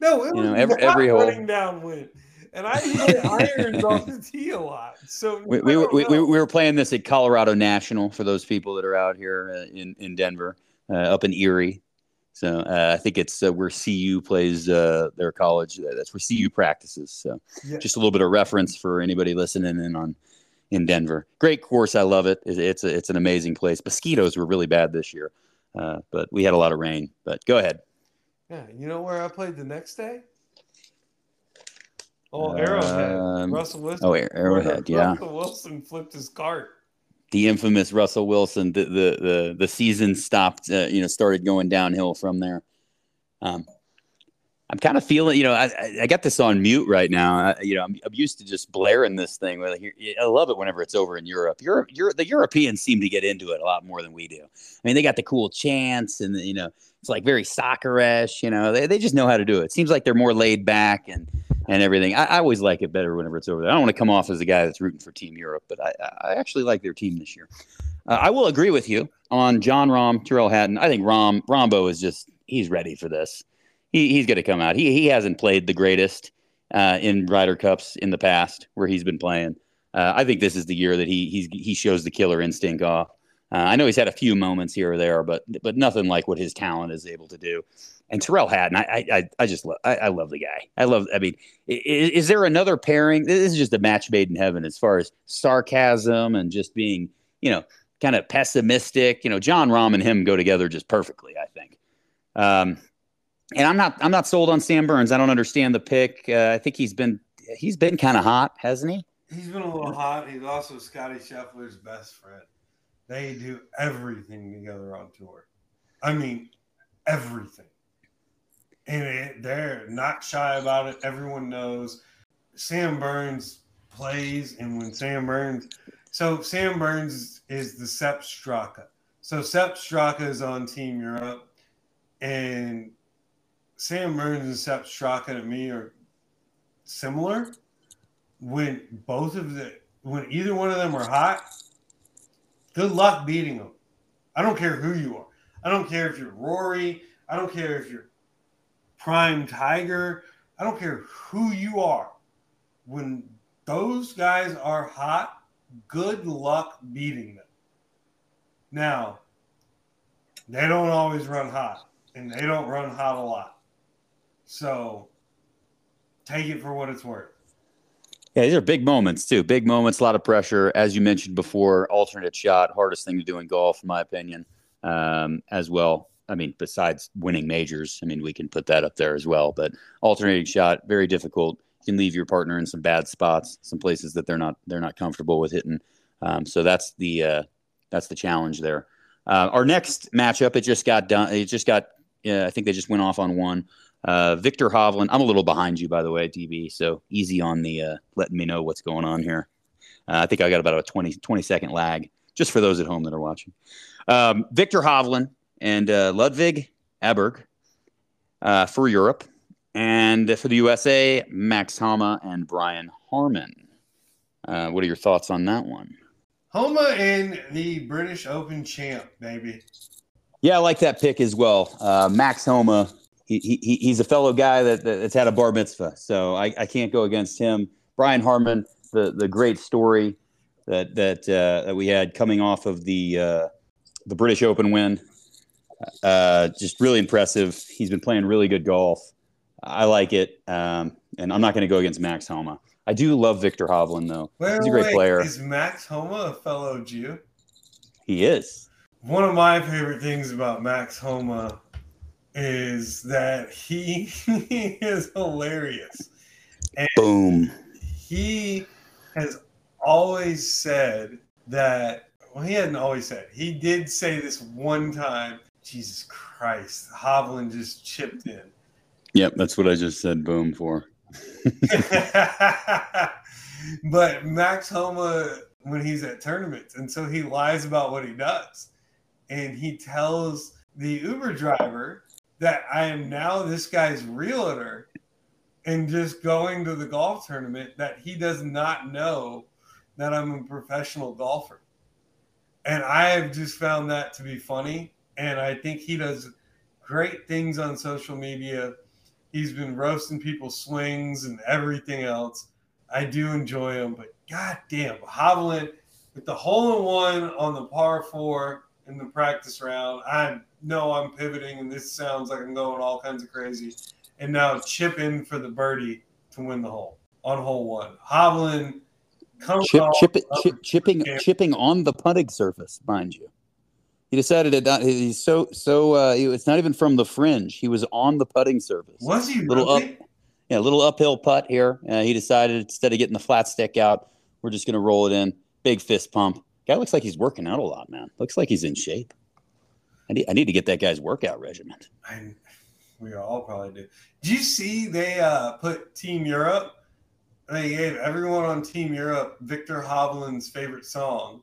S1: no, it was know, every, every running downwind. And I hit irons off the tee a lot. So
S2: we, we, we, we, were playing this at Colorado National for those people that are out here uh, in, in Denver, uh, up in Erie. So uh, I think it's uh, where CU plays uh, their college. That's where CU practices. So yeah. just a little bit of reference for anybody listening in on in Denver. Great course. I love it. It's, it's, a, it's an amazing place. Mosquitoes were really bad this year. Uh, but we had a lot of rain. But go ahead.
S1: Yeah, you know where I played the next day? Oh, Arrowhead. Um, Russell Wilson.
S2: Oh, Arrowhead. Yeah.
S1: Russell Wilson flipped his cart.
S2: The infamous Russell Wilson. The the the, the season stopped. Uh, you know, started going downhill from there. Um, I'm kind of feeling, you know, I, I got this on mute right now. I, you know, I'm, I'm, used to just blaring this thing. I love it whenever it's over in Europe. Europe, Europe, the Europeans seem to get into it a lot more than we do. I mean, they got the cool chants and, you know, it's like very soccer-ish, you know, they, they just know how to do it. it seems like they're more laid back and, and everything. I, I, always like it better whenever it's over there. I don't want to come off as a guy that's rooting for Team Europe, but I, I actually like their team this year. Uh, I will agree with you on Jon Rahm, Tyrrell Hatton. I think Rahm Rahmbo is just, he's ready for this he, he's going to come out. He he hasn't played the greatest uh, in Ryder Cups in the past where he's been playing. Uh, I think this is the year that he he's, he shows the killer instinct off. Uh, I know he's had a few moments here or there, but but nothing like what his talent is able to do. And Tyrrell Hatton, I I, I just love I, I, love the guy. I love. I mean, is, is, there another pairing? This is just a match made in heaven as far as sarcasm and just being you know kind of pessimistic. You know, Jon Rahm and him go together just perfectly. I think. Um, and I'm not I'm not sold on Sam Burns. I don't understand the pick. Uh, I think he's been he's been kind of hot, hasn't he?
S1: He's been a little hot. He's also Scotty Scheffler's best friend. They do everything together on tour. I mean, everything. And it, they're not shy about it. Everyone knows Sam Burns plays, and when Sam Burns, so Sam Burns is the Sepp Straka. So Sepp Straka is on Team Europe, and Sam Burns and Sepp Straka to me are similar. When both of the when either one of them are hot, good luck beating them. I don't care who you are. I don't care if you're Rory. I don't care if you're Prime Tiger. I don't care who you are. When those guys are hot, good luck beating them. Now, they don't always run hot, and they don't run hot a lot. So take it for what it's worth.
S2: Yeah, these are big moments too. Big moments, a lot of pressure. As you mentioned before, alternate shot, hardest thing to do in golf, in my opinion, um, as well. I mean, besides winning majors, I mean, we can put that up there as well. But alternating shot, very difficult. You can leave your partner in some bad spots, some places that they're not they're not comfortable with hitting. Um, so that's the uh, that's the challenge there. Uh, our next matchup, it just got done. It just got. Yeah, I think they just went off on one. Uh, Viktor Hovland, I'm a little behind you, by the way, DB. So easy on the uh, letting me know what's going on here. Uh, I think I got about a 20, 20 second lag just for those at home that are watching. Um, Viktor Hovland and uh, Ludvig Aberg uh, for Europe. And for the USA, Max Homa and Brian Harman. Uh, what are your thoughts on that one?
S1: Homa and the British Open champ, baby.
S2: Yeah, I like that pick as well. Uh, Max Homa, he, he, he's a fellow guy that, that's had a bar mitzvah, so I, I can't go against him. Brian Harman, the, the great story that that uh, that we had coming off of the uh, the British Open win, uh, just really impressive. He's been playing really good golf. I like it, um, and I'm not going to go against Max Homa. I do love Viktor Hovland though.
S1: Wait,
S2: He's a great
S1: wait,
S2: player.
S1: Is Max Homa a fellow Jew?
S2: He is.
S1: One of my favorite things about Max Homa is that he, he is hilarious.
S2: Boom.
S1: He has always said that, well, he hadn't always said, he did say this one time, Jesus Christ, Hovland just chipped in.
S2: Yep, that's what I just said. Boom for.
S1: but Max Homa, when he's at tournaments, and so he lies about what he does. And he tells the Uber driver that I am now this guy's realtor and just going to the golf tournament that he does not know that I'm a professional golfer. And I have just found that to be funny. And I think he does great things on social media. He's been roasting people's swings and everything else. I do enjoy him, but goddamn, Hovland with the hole in one on the par four in the practice round. I know I'm pivoting, and this sounds like I'm going all kinds of crazy. And now chip in for the birdie to win the hole on hole one. Hovland comes
S2: Chip, chip, chip, chipping, chipping on the putting surface, mind you. He decided to not. He's so so. Uh, he- it's not even from the fringe. He was on the putting surface.
S1: Was he
S2: Little
S1: really?
S2: Yeah, a little uphill putt here. Uh, he decided instead of getting the flat stick out, we're just going to roll it in. Big fist pump. Guy looks like he's working out a lot, man. Looks like he's in shape. I need, I need to get that guy's workout regimen.
S1: I, we all probably do. Did you see they uh, put Team Europe? They gave everyone on Team Europe Viktor Hovland's favorite song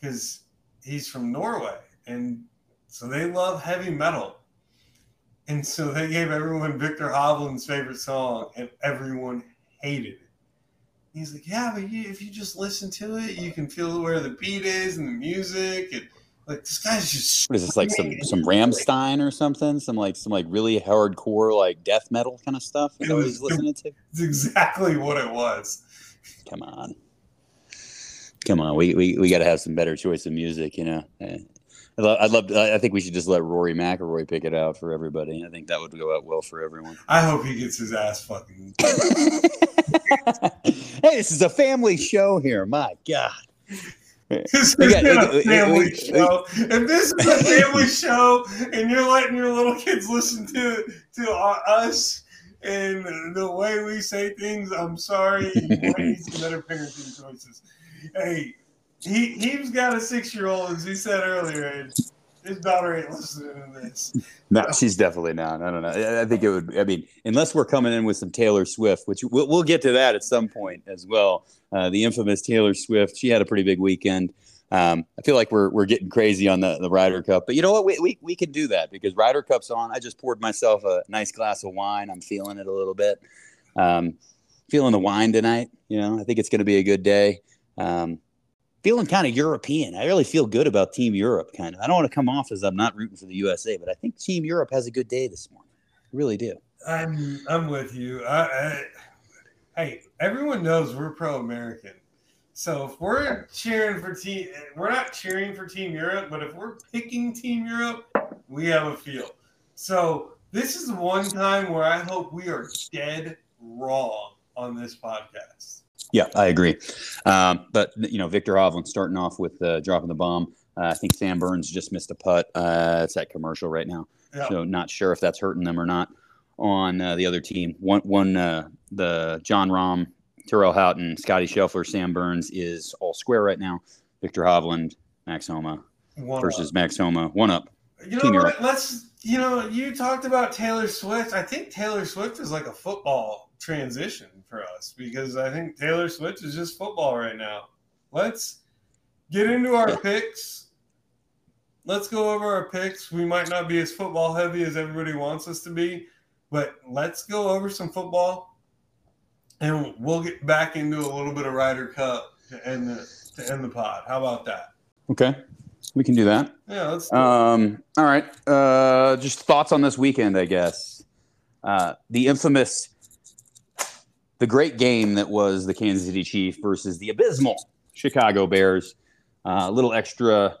S1: because he's from Norway, and so they love heavy metal. And so they gave everyone Viktor Hovland's favorite song, and everyone hated it. He's like, "Yeah, but you, if you just listen to it, you can feel where the beat is and the music, and like this guy's just
S2: What is this like some some Rammstein or something? Some like some like really hardcore like death metal kind of stuff? Is that what he's listening to?
S1: It's exactly what it was.
S2: Come on, come on. We we, we got to have some better choice of music, you know. Eh. I'd love, I'd love. I think we should just let Rory McIlroy pick it out for everybody. I think that would go out well for everyone.
S1: I hope he gets his ass fucking.
S2: hey, this is a family show here. My God.
S1: This
S2: We
S1: is
S2: got-
S1: a family
S2: we-
S1: show. If this is a family show and you're letting your little kids listen to to uh, us and the way we say things, I'm sorry. You might need some better parenting choices. Hey, he he's got a six year old, as he said earlier, and his daughter ain't listening to this.
S2: No, she's definitely not. I don't know. I- I think it would. I mean, unless we're coming in with some Taylor Swift, which we'll, we'll get to that at some point as well. Uh, the infamous Taylor Swift. She had a pretty big weekend. Um, I feel like we're we're getting crazy on the the Ryder Cup, but you know what? We, we we can do that because Ryder Cup's on. I just poured myself a nice glass of wine. I'm feeling it a little bit. Um, feeling the wine tonight. You know, I think it's going to be a good day. Um, feeling kind of European. I really feel good about Team Europe. Kind of. I don't want to come off as I'm not rooting for the USA, but I think Team Europe has a good day this morning. I really do.
S1: I'm I'm with you. I, I, hey, everyone knows we're pro-American. So if we're cheering for team, we're not cheering for Team Europe, but if we're picking Team Europe, we have a feel. So this is one time where I hope we are dead wrong on this podcast.
S2: Yeah, I agree. Um, but you know, Viktor Hovland starting off with uh, dropping the bomb. Uh, I think Sam Burns just missed a putt. Uh, it's that commercial right now,
S1: Yeah.
S2: so not sure if that's hurting them or not. On uh, the other team, one one uh, the Jon Rahm, Tyrrell Hatton, Scotty Scheffler, Sam Burns is all square right now. Victor Hovland, Max Homa
S1: One
S2: versus Max Homa, one up.
S1: You know what? Let's. You know, you talked about Taylor Swift. I think Taylor Swift is like a football transition for us because I think Taylor Swift is just football right now. Let's get into our picks. Let's go over our picks. We might not be as football heavy as everybody wants us to be, but let's go over some football and we'll get back into a little bit of Ryder Cup to end the to end the pod. How about that?
S2: Okay, we can do that.
S1: Yeah, let's. do.
S2: Um, all right. Uh, just thoughts on this weekend, I guess. Uh, the infamous, the great game that was the Kansas City Chiefs versus the abysmal Chicago Bears. Uh, a little extra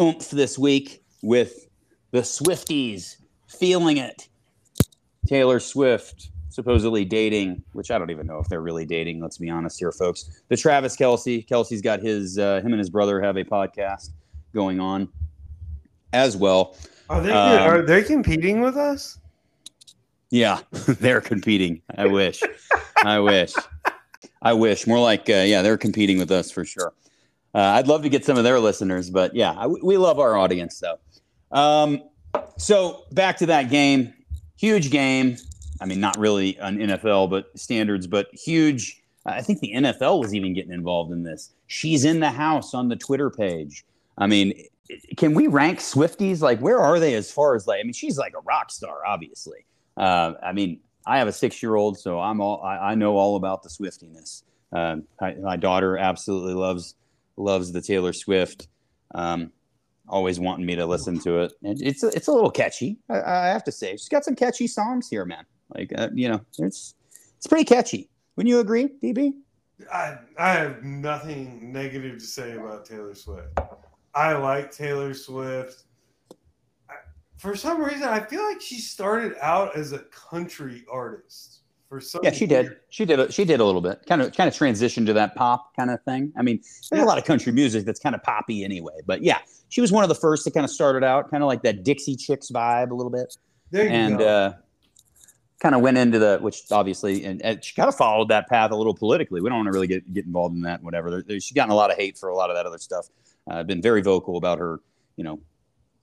S2: oomph this week with the Swifties feeling it. Taylor Swift supposedly dating, which I don't even know if they're really dating. Let's be honest here, folks. The Travis Kelce. Kelce's got his, uh, him and his brother have a podcast going on as well.
S1: Are they
S2: um,
S1: are they competing with us?
S2: Yeah, they're competing. I wish. I wish. I wish. More like, uh, yeah, they're competing with us for sure. Uh, I'd love to get some of their listeners, but yeah, I, we love our audience though. Um, so back to that game, huge game. I mean, not really an NFL, but standards, but huge. I think the NFL was even getting involved in this. She's in the house on the Twitter page. I mean, can we rank Swifties? Like, where are they as far as like? I mean, she's like a rock star, obviously. Uh, I mean, I have a six-year-old, so I'm all I, I know all about the Swiftiness. Um, I, my daughter absolutely loves loves the Taylor Swift. Um, always wanting me to listen to it. And it's a, it's a little catchy, I, I have to say. She's got some catchy songs here, man. Like uh, you know, it's it's pretty catchy. Wouldn't you agree, DB?
S1: I I have nothing negative to say about Taylor Swift. I like Taylor Swift. For some reason, I feel like she started out as a country artist. For some
S2: Yeah, she did. She did. A, she did a little bit. Kind of, kind of transitioned to that pop kind of thing. I mean, there's
S1: Yeah.
S2: a lot of country music that's kind of poppy anyway. But yeah, she was one of the first to kind of started out, kind of like that Dixie Chicks vibe a little bit,
S1: There you
S2: and
S1: go.
S2: uh, kind of went into the which obviously, and, and she kind of followed that path a little politically. We don't want to really get get involved in that. Whatever. There, there- she's gotten a lot of hate for a lot of that other stuff. Uh, been very vocal about her, you know,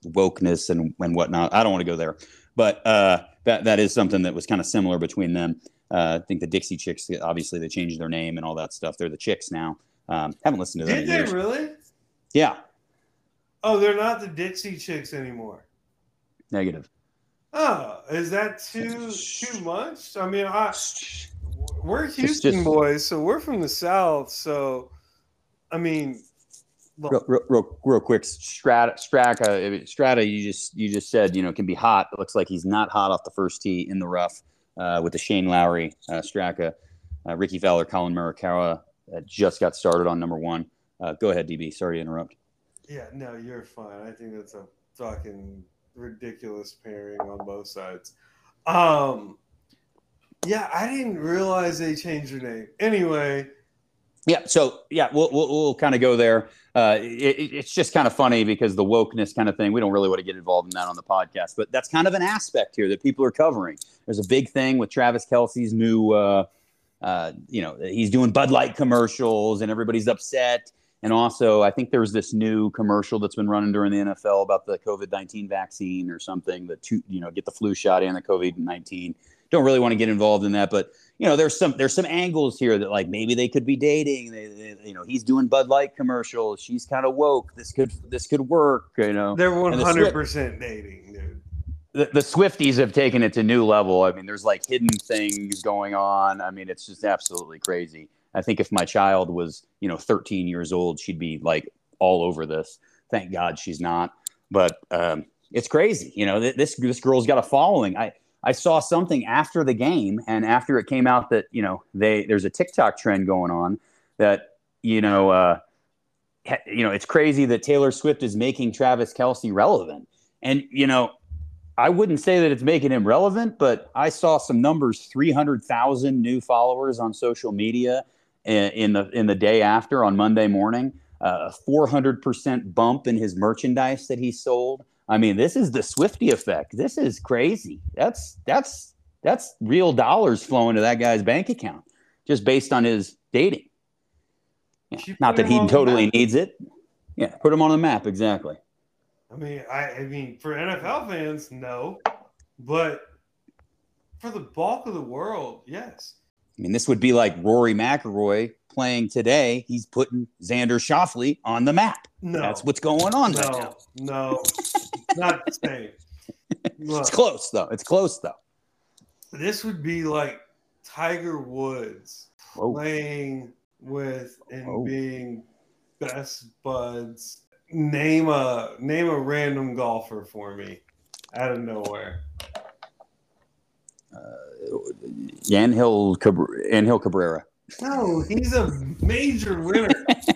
S2: wokeness and and whatnot. I don't want to go there, but uh, that that is something that was kind of similar between them. Uh, I think the Dixie Chicks, obviously, they changed their name and all that stuff. They're the Chicks now. Um, haven't listened to them
S1: Did they
S2: years.
S1: really?
S2: Yeah,
S1: Oh, they're not the Dixie Chicks anymore.
S2: negative.
S1: Oh, is that too too much? I mean, I we're Houston
S2: just-
S1: boys, so we're from the South. So, I mean,
S2: Real, real, real, real quick, Straka, Straka, Straka. You just you just said you know can be hot. It looks like he's not hot off the first tee in the rough uh, with the Shane Lowry, uh, Straka, uh, Rickie Fowler, Collin Morikawa uh, just got started on number one. Uh, go ahead, DB. Sorry to interrupt.
S1: yeah, no, you're fine. I think that's a fucking ridiculous pairing on both sides. Um, yeah, I didn't realize they changed their name. Anyway,
S2: Yeah. So yeah, we'll we'll, we'll kind of go there. Uh, it, it- it's just kind of funny because the wokeness kind of thing. We don't really want to get involved in that on the podcast, but that's kind of an aspect here that people are covering. There's a big thing with Travis Kelce's new. Uh, uh, you know, he's doing Bud Light commercials, and everybody's upset. And also, I think there was this new commercial that's been running during the NFL about the COVID nineteen vaccine or something. The two, you know, get the flu shot and the COVID nineteen. Don't really want to get involved in that, but you know, there's some there's some angles here that like maybe they could be dating. They, they, you know, he's doing Bud Light commercials. She's kind of woke. This could this could work. You know,
S1: they're
S2: And the
S1: 100% dating, dude.
S2: the, the Swifties have taken it to new level. I mean, there's like hidden things going on. I mean, it's just absolutely crazy. I think if my child was, you know, 13 years old, she'd be like all over this. Thank God she's not. But um, it's crazy. You know, th- this this girl's got a following. I I saw something after the game, and after it came out that you know they there's a TikTok trend going on that you know uh, you know it's crazy that Taylor Swift is making Travis Kelce relevant, and you know I wouldn't say that it's making him relevant, but I saw some numbers: three hundred thousand new followers on social media in, the in the day after on Monday morning. A four hundred percent bump in his merchandise that he sold. I mean, this is the Swifty effect. This is crazy. That's that's that's real dollars flowing to that guy's bank account just based on his dating. Yeah, Not that he totally needs it. Yeah, put him on the map exactly.
S1: I mean, I, I mean, for NFL fans, no, but for the bulk of the world, yes.
S2: I mean, this would be like Rory McIlroy playing today. He's putting Xander Schauffele on the map.
S1: No,
S2: That's what's going on right now.
S1: no, no, not the same. Look,
S2: It's close though. It's close though.
S1: this would be like Tiger Woods
S2: Whoa.
S1: playing with and
S2: Whoa.
S1: being best buds. Name a name a random golfer for me out of nowhere.
S2: Uh, Ángel Cabr- Ángel Cabrera.
S1: No, he's a major winner.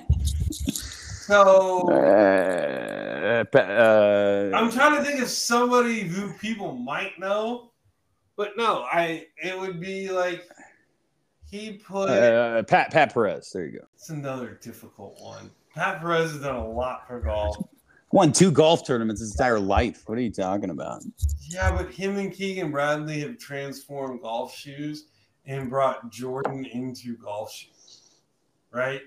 S1: so
S2: Uh, uh,
S1: I'm trying to think of somebody who people might know, but no, I it would be like he put.
S2: uh, Pat Pat Perez. There you go.
S1: it's another difficult one. Pat Perez has done a lot for golf.
S2: Won two golf tournaments his entire life. What are you talking about?
S1: Yeah, but him and Keegan Bradley have transformed golf shoes and brought Jordan into golf shoes, right?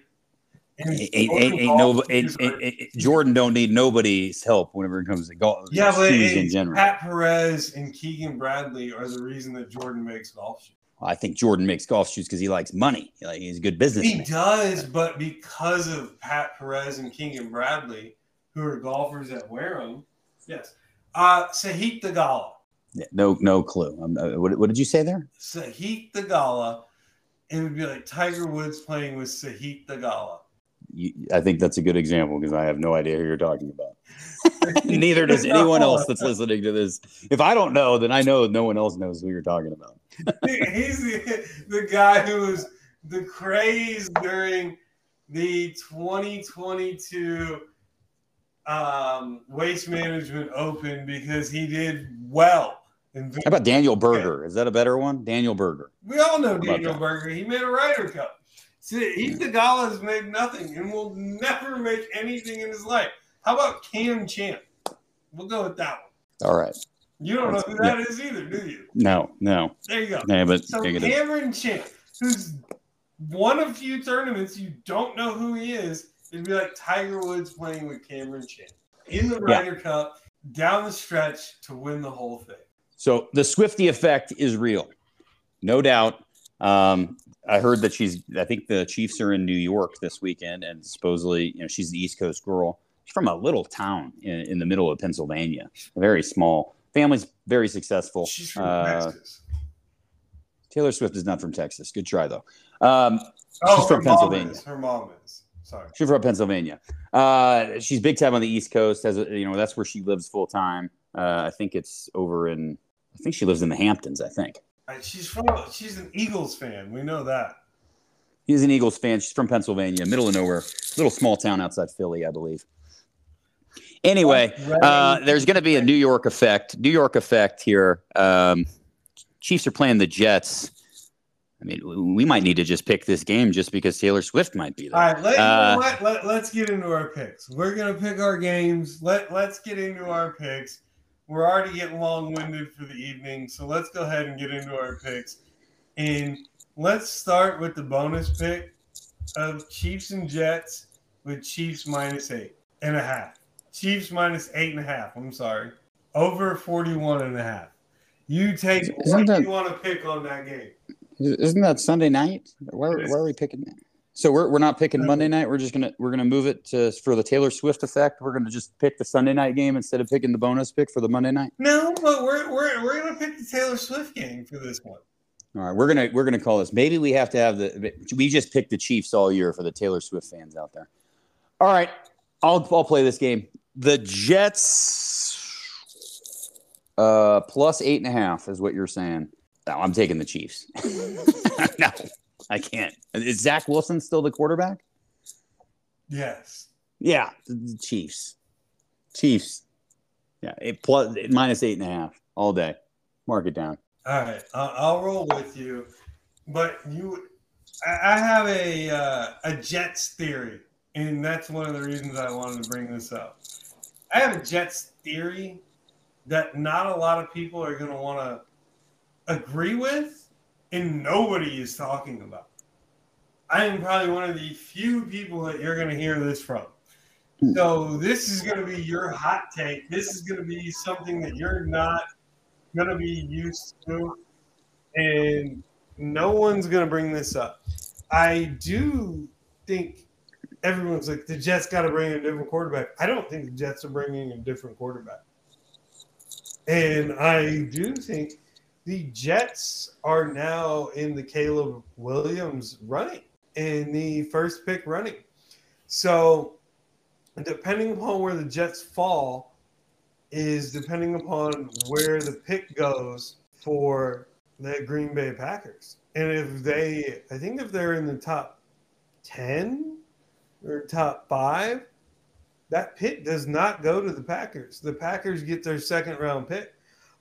S2: Ain't, ain't,
S1: Jordan
S2: ain't, no, ain't,
S1: shoes
S2: ain't- ain't- Jordan don't need nobody's help whenever it comes to golf.
S1: yeah, but
S2: in general.
S1: Pat Perez and Keegan Bradley are the reason that Jordan makes golf shoes.
S2: I think Jordan makes golf shoes because he likes money. Like, he's a good businessman.
S1: He does, but because of Pat Perez and Keegan Bradley, who are golfers that wear them, yes. Uh, Theegala.
S2: Yeah, no, no clue. Um, what, what did you say there?
S1: Sahith Theegala. It would be like Tiger Woods playing with Sahith the
S2: You, I think that's a good example because I have no idea who you're talking about. Neither does anyone else that's listening to this. If I don't know, then I know no one else knows who you're talking about.
S1: He's the, the guy who was the craze during the 2022 um, Waste Management Open because he did well.
S2: How about Daniel Berger? Is that a better one? Daniel Berger.
S1: We all know Daniel? Berger. He made a Ryder Cup. See, Theegala has made nothing and will never make anything in his life. How about Cam Champ? We'll go with that one.
S2: All right.
S1: You don't know
S2: That's-
S1: who that is either, do you?
S2: No, no.
S1: There you go.
S2: Yeah, but
S1: So. Cameron Champ, who's won a few tournaments, you don't know who he is. It'd be like Tiger Woods playing with Cameron Champ in the
S2: Yeah.
S1: Ryder Cup down the stretch to win the whole thing.
S2: So the Swifty effect is real, no doubt. Um, I heard that she's. I think the Chiefs are in New York this weekend, and supposedly, you know, she's the East Coast girl. She's from a little town in, in the middle of Pennsylvania, very small. Family's very successful.
S1: She's from
S2: Uh,
S1: Texas.
S2: Taylor Swift is not from Texas. Good try though. Um,
S1: Oh,
S2: from
S1: her
S2: Pennsylvania.
S1: is. Her mom is. Sorry.
S2: she's from Pennsylvania. Uh, she's big time on the East Coast. Has a, you know that's where she lives full time. Uh, I think it's over in. I think she lives in the Hamptons. I think.
S1: Uh, She's from. She's an Eagles fan. We know that.
S2: He's an Eagles fan. She's from Pennsylvania, middle of nowhere, little small town outside Philly, I believe. Anyway, uh, there's going to be a New York effect. New York effect here. Um, Chiefs are playing the Jets. I mean, we- might need to just pick this game just because Taylor Swift might be there.
S1: All right, let,
S2: Uh,
S1: let, let, let's get into our picks. We're gonna pick our games. Let let's get into our picks. We're already getting long winded for the evening, so let's go ahead and get into our picks. And let's start with the bonus pick of Chiefs and Jets with Chiefs minus eight and a half. Chiefs minus eight and a half. I'm sorry, over 41 and a half. You take
S2: Isn't
S1: what
S2: that-
S1: you want to pick on that game.
S2: Isn't that Sunday night? Where, where are we picking that? So we're, we're not picking Monday night. We're just gonna we're gonna move it to for the Taylor Swift effect. We're gonna just pick the Sunday night game instead of picking the bonus pick for the Monday night.
S1: No, but we're we're, we're gonna pick the Taylor Swift game for this one.
S2: All right, we're gonna we're gonna call this. Maybe we have to have the. We just picked the Chiefs all year for the Taylor Swift fans out there. All right, I'll I'll play this game. The Jets uh, plus eight and a half is what you're saying. No, I'm taking the Chiefs. no, I can't. Is Zach Wilson still the quarterback?
S1: Yes.
S2: Yeah, the the Chiefs. Chiefs. Yeah, it plus it minus eight and a half all day. Mark it down.
S1: All right, I'll, I'll roll with you, but you, I, I have a uh, a Jets theory, and that's one of the reasons I wanted to bring this up. I have a Jets theory that not a lot of people are going to want to agree with, and nobody is talking about. I am probably one of the few people that you're going to hear this from. Hmm. So this is going to be your hot take. This is going to be something that you're not going to be used to. and no one's going to bring this up. I do think everyone's like the Jets got to bring in a different quarterback. I don't think the Jets are bringing a different quarterback, and I do think the Jets are now in the Caleb Williams running in the first pick running. So, depending upon where the Jets fall, is depending upon where the pick goes for the Green Bay Packers. And if they, I think if they're in the top 10 or top five, that pick does not go to the Packers. The Packers get their second round pick.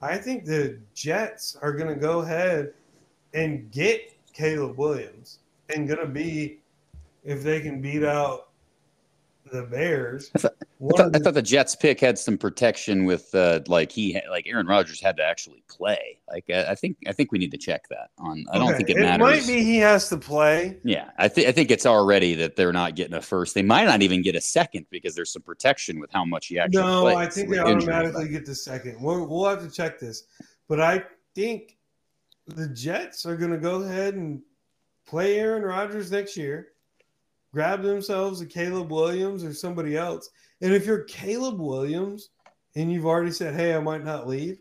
S1: I think the Jets are going to go ahead and get Caleb Williams and going to be, if they can beat out the Bears.
S2: I thought, I thought, I thought, the Jets pick had some protection with uh, like he like Aaron Rodgers had to actually play. Like I, I think I think we need to check that on. I don't think it,
S1: it
S2: matters.
S1: It might be he has to play.
S2: Yeah, I think I think it's already that they're not getting a first. They might not even get a second because there's some protection with how much he actually.
S1: No, I think they automatically get the second. We'll, we'll have to check this, but I think the Jets are going to go ahead and play Aaron Rodgers next year grab themselves a Caleb Williams or somebody else. And if you're Caleb Williams and you've already said, hey, I might not leave,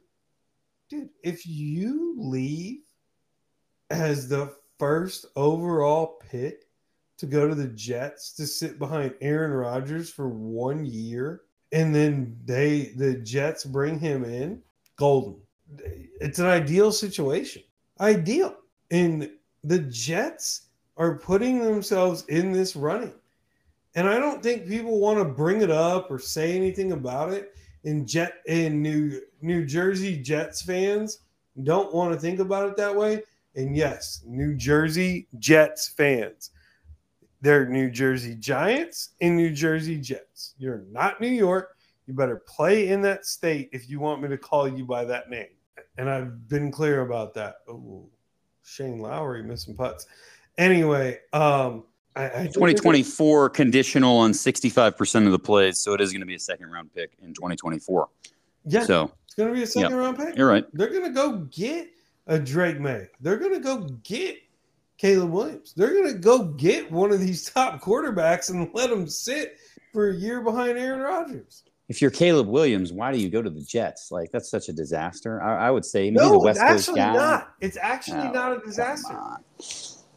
S1: dude, if you leave as the first overall pick to go to the Jets to sit behind Aaron Rodgers for one year, and then they the Jets bring him in, golden. It's an ideal situation. Ideal. And the Jets are putting themselves in this running. And I don't think people want to bring it up or say anything about it. In Jet in New New Jersey Jets fans don't want to think about it that way. And yes, New Jersey Jets fans. They're New Jersey Giants and New Jersey Jets. You're not New York. You better play in that state if you want me to call you by that name. And I've been clear about that. Oh, Shane Lowry missing putts. Anyway, um, I, I
S2: 2024 conditional on 65% of the plays, so it is going to be a second round pick in 2024.
S1: Yeah,
S2: so
S1: it's going to be a second round pick.
S2: You're right.
S1: They're going to go get a Drake Maye. They're going to go get Caleb Williams. They're going to go get one of these top quarterbacks and let them sit for a year behind Aaron Rodgers.
S2: If you're Caleb Williams, why do you go to the Jets? Like that's such a disaster. I, I would say maybe
S1: no,
S2: the West
S1: Coast
S2: actually guy.
S1: not. It's actually oh, not a disaster.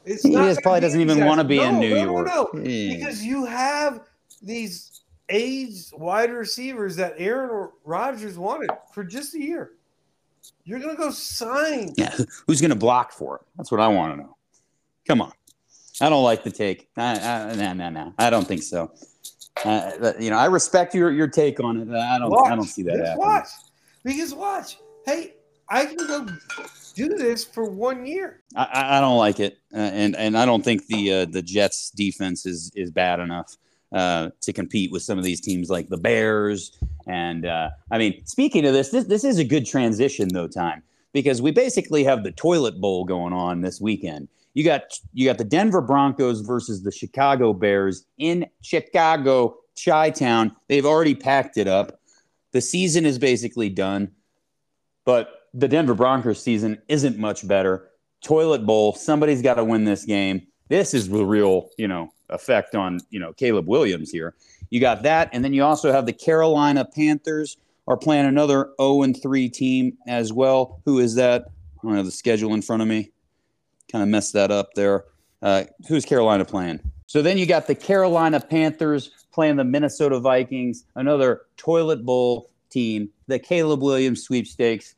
S2: It's he is, probably doesn't even want to be no, in New
S1: no,
S2: York.
S1: No, no. Because you have these aged wide receivers that Aaron Rodgers wanted for just a year. You're going to go sign.
S2: Yeah, who's going to block for it? That's what I want to know. Come on. I don't like the take. No, no, no, no. I don't think so. Uh, you know, I respect your your take on it. I don't. Watch. I don't see that happening.
S1: Watch, because watch. Hey, I can go do this for one year.
S2: I, I don't like it, uh, and and I don't think the uh, the Jets defense is is bad enough uh, to compete with some of these teams like the Bears. And uh, I mean, speaking of this, this this is a good transition though, time because we basically have the toilet bowl going on this weekend. You got you got the Denver Broncos versus the Chicago Bears in Chicago, Chi Town. They've already packed it up. The season is basically done, but the Denver Broncos season isn't much better. Toilet bowl. Somebody's got to win this game. This is the real, you know, effect on you know Caleb Williams here. You got that, and then you also have the Carolina Panthers are playing another 0 and 3 team as well. Who is that? I don't have the schedule in front of me. Kind of messed that up there. Uh, who's Carolina playing? So then you got the Carolina Panthers playing the Minnesota Vikings, another toilet bowl team, the Caleb Williams sweepstakes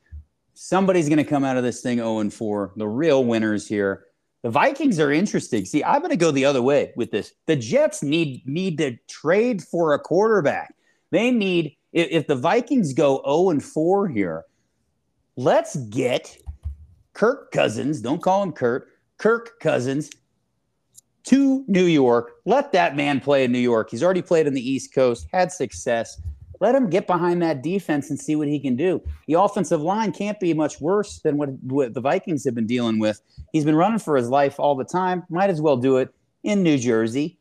S2: somebody's going to come out of this thing 0 and 4. The real winners here. The Vikings are interesting. See, I'm going to go the other way with this. The Jets need need to trade for a quarterback. They need if, if the Vikings go 0 and 4 here, let's get Kirk Cousins, don't call him Kurt, Kirk Cousins to New York. Let that man play in New York. He's already played on the East Coast, had success. Let him get behind that defense and see what he can do. The offensive line can't be much worse than what, what the Vikings have been dealing with. He's been running for his life all the time. Might as well do it in New Jersey.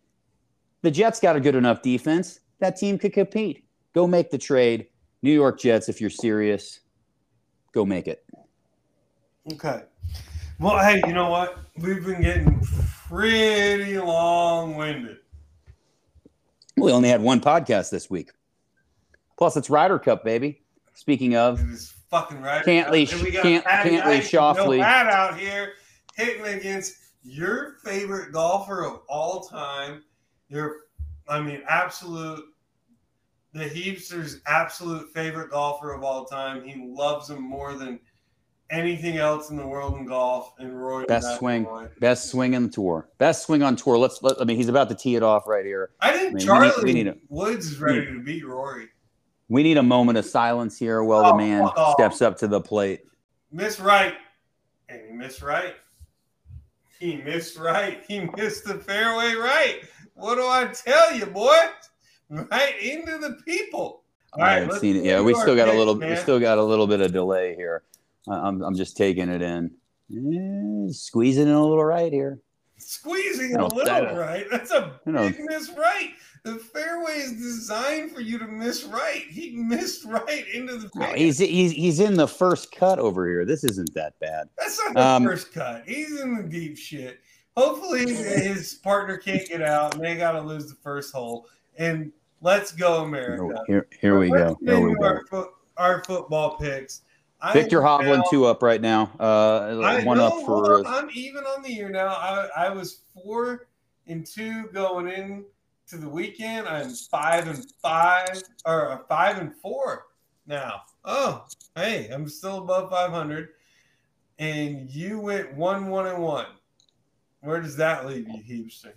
S2: The Jets got a good enough defense. That team could compete. Go make the trade. New York Jets, if you're serious, go make it.
S1: Okay. Well, hey, you know what? We've been getting pretty long winded.
S2: We only had one podcast this week. Plus, it's Ryder Cup, baby. Speaking of,
S1: fucking right.
S2: Cantlay-
S1: And we got
S2: Can't-
S1: Patty
S2: Cantlay
S1: Ice,
S2: Schauffele.
S1: No out here hitting against your favorite golfer of all time. Your, I mean, absolute. The Heapster's absolute favorite golfer of all time. He loves him more than anything else in the world in golf. And Roy
S2: Best swing. Best swing in the tour, best swing on tour. Let's. Let, I mean, he's about to tee it off right here.
S1: I
S2: I
S1: think
S2: mean, we need-
S1: Charlie
S2: we need
S1: Woods is ready to beat Rory.
S2: We need a moment of silence here while the
S1: Oh,
S2: man
S1: fuck off.
S2: steps up to the plate.
S1: Miss right, and he missed right. He missed right. He missed the fairway right. What do I tell you, boy? Right into the people. All
S2: I
S1: right,
S2: haven't seen it. Yeah, we still got a little. We still got a little bit of delay here. I'm. I'm just taking it in. Eh, squeezing in a little right here.
S1: squeezing a little
S2: that-
S1: right. That's a big miss right. The fairway is designed for you to miss right. He missed right into the
S2: No, he's he's he's in the first cut over here. This isn't that bad.
S1: That's not the
S2: Um,
S1: first cut. He's in the deep shit. Hopefully, his partner can't get out, and they got to lose the first hole. And let's go, America.
S2: Here here we
S1: Let's
S2: go. Here we go.
S1: Our, foot, our football picks. Viktor
S2: Hovland
S1: now-
S2: two up right now. Uh,
S1: I
S2: one
S1: know,
S2: up for.
S1: I'm even on the year now. I, I was four and two going in to the weekend. I'm five and five or uh, five and four now. Oh, hey, I'm still above 500. And you went one, one, and one. Where does that leave you, Heapster?
S2: I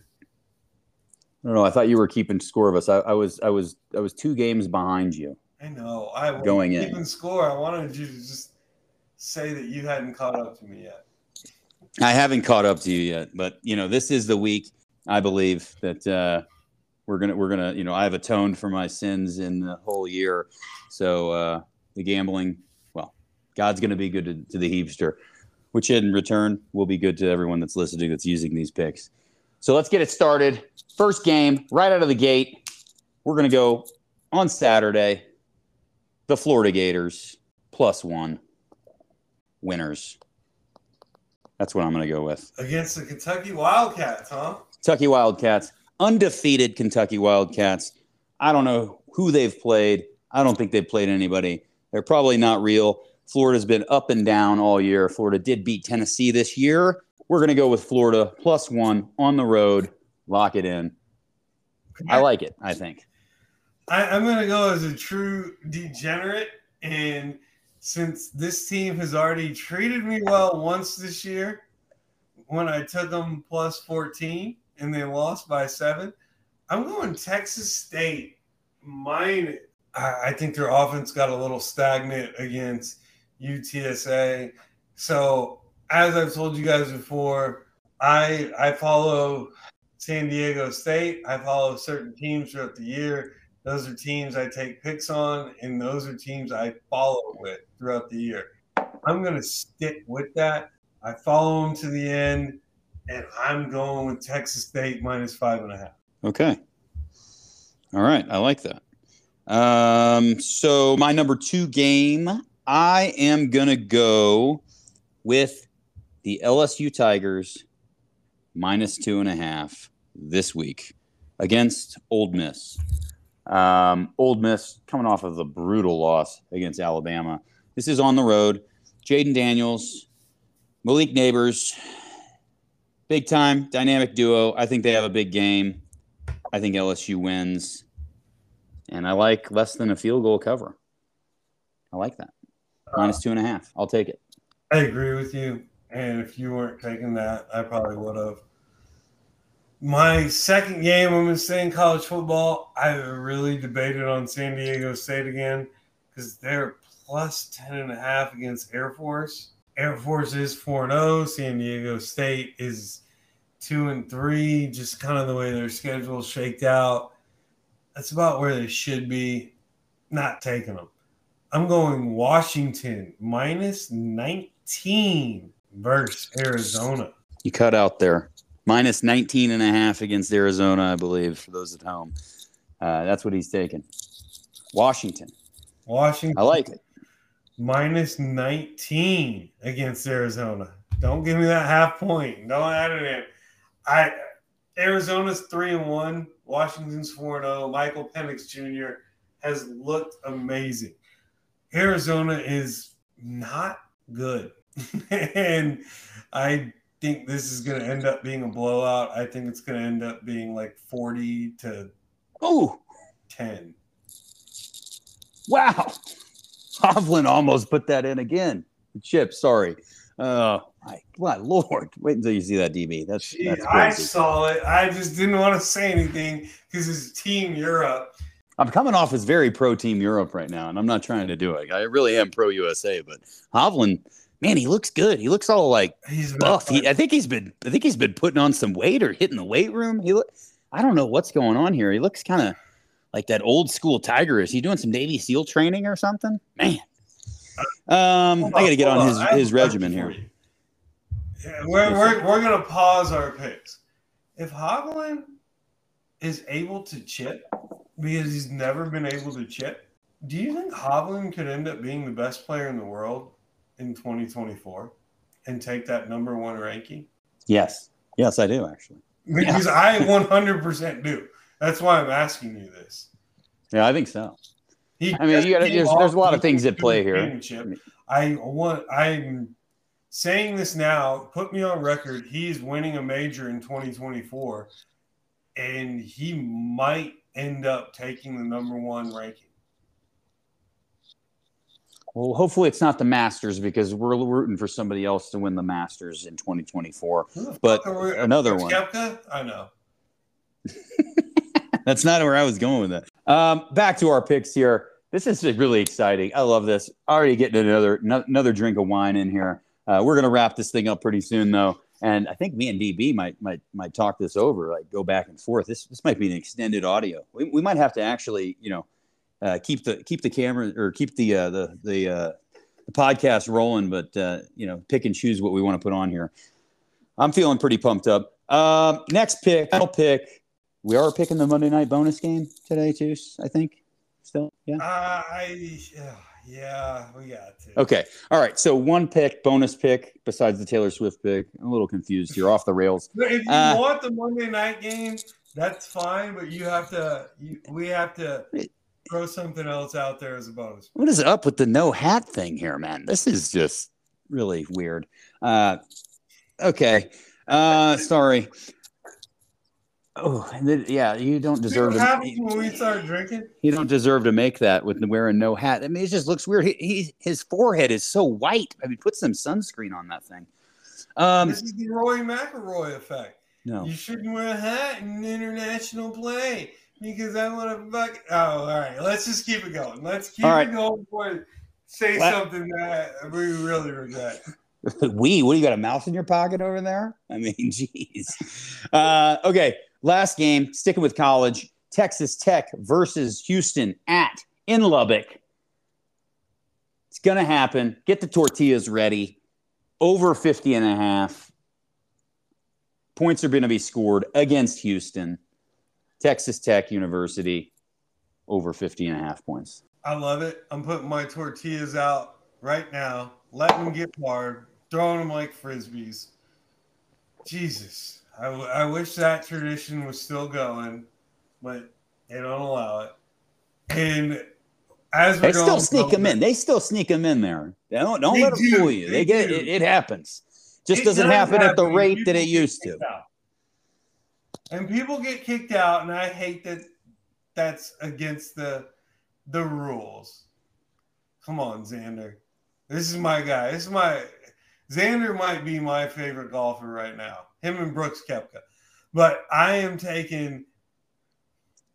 S2: don't know. I thought you were keeping score of us. I, I was. I was. I was two games behind you.
S1: I know. I wasn't
S2: Going in.
S1: keeping score. I wanted you to just say that you hadn't caught up to me yet.
S2: I haven't caught up to you yet, but you know, this is the week I believe that uh, we're gonna we're gonna you know I've atoned for my sins in the whole year, so uh, the gambling, well, God's gonna be good to, to the Heapster, which in return will be good to everyone that's listening that's using these picks. So let's get it started. First game, right out of the gate, we're gonna go on Saturday. The Florida Gators plus one winners. That's what I'm going to go with.
S1: Against the Kentucky Wildcats, huh?
S2: Kentucky Wildcats, undefeated Kentucky Wildcats. I don't know who they've played. I don't think they've played anybody. They're probably not real. Florida's been up and down all year. Florida did beat Tennessee this year. We're going to go with Florida plus one on the road. Lock it in. I like it, I think.
S1: I, I'm going to go as a true degenerate. And since this team has already treated me well once this year, when I took them plus 14 and they lost by seven, I'm going Texas State minus. I, I think their offense got a little stagnant against UTSA. So, as I've told you guys before, I I follow San Diego State. I follow certain teams throughout the year. Those are teams I take picks on, and those are teams I follow with throughout the year. I'm going to stick with that. I follow them to the end, and I'm going with Texas State minus five and a half.
S2: Okay. All right. I like that. Um, so my number two game, I am gonna go with the LSU Tigers minus two and a half this week against Ole Miss. Um, Ole Miss coming off of a brutal loss against Alabama. This is on the road. Jayden Daniels, Malik Nabers, big time dynamic duo. I think they have a big game. I think LSU wins. And I like less than a field goal cover. I like that. Minus two and a half. I'll take it.
S1: I agree with you. And if you weren't taking that, I probably would have. My second game, I'm going to in college football, I really debated on San Diego State again because they're plus 10 and a half against Air Force. Air Force is 4 0. San Diego State is 2 and 3, just kind of the way their schedule shaked out. That's about where they should be. Not taking them. I'm going Washington minus 19 versus Arizona.
S2: You cut out there. Minus 19 and a half against Arizona, I believe, for those at home. Uh, that's what he's taking. Washington.
S1: Washington
S2: I like it.
S1: Minus 19 against Arizona. Don't give me that half point. Don't add it in. I Arizona's three and one. Washington's four and zero. Michael Penix Jr. has looked amazing. Arizona is not good, and I think this is going to end up being a blowout. I think it's going to end up being like forty to
S2: oh
S1: ten.
S2: Wow, Hovland almost put that in again. Chip, sorry. Oh my, my lord! Wait until you see that DB. That's,
S1: Gee,
S2: that's
S1: I saw it. I just didn't want to say anything because it's Team Europe.
S2: I'm coming off as very pro Team Europe right now, and I'm not trying to do it. I really am pro USA, but Hovland, man, he looks good. He looks all like
S1: He's
S2: buff. He, I think he's been, I think he's been putting on some weight or hitting the weight room. He look, I don't know what's going on here. He looks kind of like that old school tiger. Is he doing some Navy SEAL training or something? Man, um,
S1: Hold
S2: I got to get
S1: hold
S2: on his
S1: I
S2: his regimen here.
S1: Yeah, we're, we're, we're to pause our picks. If Hovland is able to chip because he's never been able to chip, do you think Hovland could end up being the best player in the world in 2024 and take that number one ranking?
S2: Yes, yes, I do actually.
S1: Because I 100% do. That's why I'm asking you this.
S2: Yeah, I think so.
S1: He
S2: I mean, you gotta- there's- there's a lot of things at play here.
S1: I want. I'm saying this now. Put me on record. He's winning a major in 2024, and he might end up taking the number one ranking.
S2: Well, hopefully it's not the Masters because we're rooting for somebody else to win the Masters in 2024. But
S1: fuck are we-
S2: another one.
S1: I know.
S2: That's not where I was going with it. Um, back to our picks here. This is really exciting. I love this. Already getting another no- another drink of wine in here. Uh, we're gonna wrap this thing up pretty soon, though, and I think me and DB might might might talk this over, like go back and forth. This this might be an extended audio. We, we might have to actually, you know, uh, keep the keep the camera or keep the uh, the the uh, the podcast rolling, but uh, you know, pick and choose what we want to put on here. I'm feeling pretty pumped up. Um, next pick, I'll pick. We are picking the Monday night bonus game today, too. I think. Still, yeah.
S1: Uh, I yeah, yeah, we got to.
S2: Okay. All right. So one pick, bonus pick, besides the Taylor Swift pick. I'm a little confused here, off the rails.
S1: If you
S2: Uh,
S1: want the Monday night game, that's fine. But you have to. You, we have to throw something else out there as a bonus.
S2: What is up with the no hat thing here, man? This is just really weird. Uh, okay. Uh, sorry. Oh, and then- yeah. You don't deserve
S1: What
S2: to.
S1: when we start drinking?
S2: You don't deserve to make that with wearing no hat. I mean, it just looks weird. He, he his forehead is so white. I mean, put some sunscreen on that thing. Um,
S1: this is the Rory McIlroy effect.
S2: no.
S1: You shouldn't wear a hat in international play because I want to fuck. Oh, all right. Let's just keep it going. Let's keep
S2: right.
S1: it going before I say
S2: What?
S1: something that we really regret.
S2: we what do you got a mouse in your pocket over there i mean jeez uh, okay last game sticking with college texas tech versus houston at in lubbock. It's gonna happen. Get the tortillas ready. Over 50 and a half. Points are gonna be scored against houston. Texas tech university over 50 and a half points.
S1: I love it. I'm putting my tortillas out right now, letting them get hard, throwing them like frisbees. Jesus, I, w- I wish that tradition was still going, but they don't allow it. And as we're
S2: They still sneak them in. They still sneak them in there. Don't don't
S1: They
S2: let them
S1: do.
S2: fool you. They,
S1: They
S2: get it, it happens. Just
S1: It
S2: doesn't
S1: does
S2: happen at the rate that it used to.
S1: out. And people get kicked out, and I hate that. That's against the the rules. Come on, Xander. This is my guy. This is my Xander might be my favorite golfer right now. Him and Brooks Koepka. But I am taking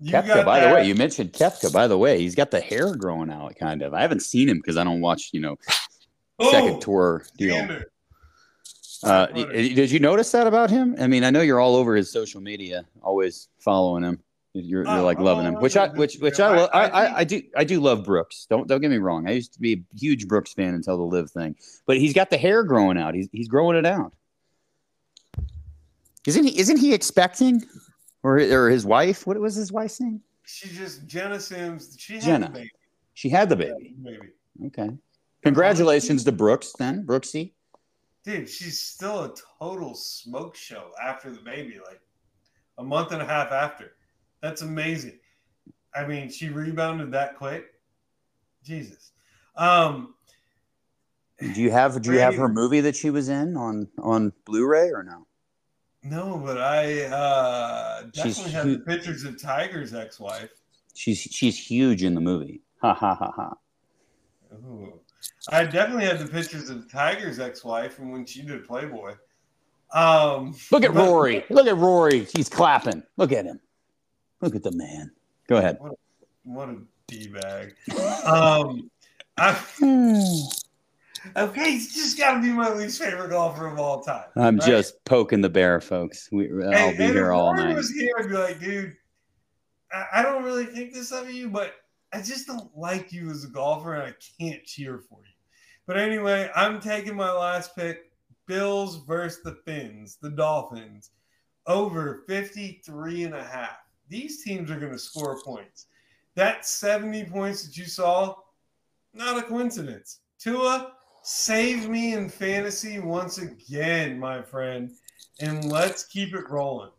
S1: Koepka,
S2: by the way, you mentioned Koepka. By the way, he's got the hair growing out, kind of. I haven't seen him because I don't watch, you know, second
S1: Oh,
S2: tour deal. Uh, did you notice that about him? I mean, I know you're all over his social media, always following him. You're, you're
S1: Oh,
S2: like loving him,
S1: oh,
S2: which I, which, which I, lo-
S1: I-
S2: I,
S1: I
S2: I, I do, I do love Brooks. Don't, don't get me wrong. I used to be a huge Brooks fan until the LIV thing, but he's got the hair growing out. He's, he's growing it out. Isn't he? Isn't he expecting, or, or his wife? What was his wife's name?
S1: She just Jenna Sims. She had
S2: Jenna.
S1: a baby.
S2: She had the baby.
S1: Baby.
S2: Okay. Congratulations to Brooks then, Brooksy.
S1: dude, she's still a total smoke show after the baby, like a month and a half after. That's amazing. I mean, she rebounded that quick. Jesus. Um,
S2: do you have do you have her movie that she was in on on Blu-ray or no?
S1: No, but I uh, definitely she's have hu- pictures of Tiger's ex-wife.
S2: She's she's huge in the movie. Ha ha ha ha.
S1: Ooh. I definitely have the pictures of Tiger's ex-wife from when she did Playboy. Um,
S2: Look at but, Rory. Look at Rory. He's clapping. Look at him. Look at the man. Go ahead.
S1: What a, what a d bag. um, I, okay, he's just got to be my least favorite golfer of all time.
S2: I'm right? just poking the bear, folks. We, I'll be here all night.
S1: was here, I'd be like, dude, I, I don't really think this of you, but I just don't like you as a golfer, and I can't cheer for you. But anyway, I'm taking my last pick. Bills versus the Fins, the Dolphins, over 53 and a half. These teams are going to score points. That 70 points that you saw, not a coincidence. Tua, save me in fantasy once again, my friend. And let's keep it rolling.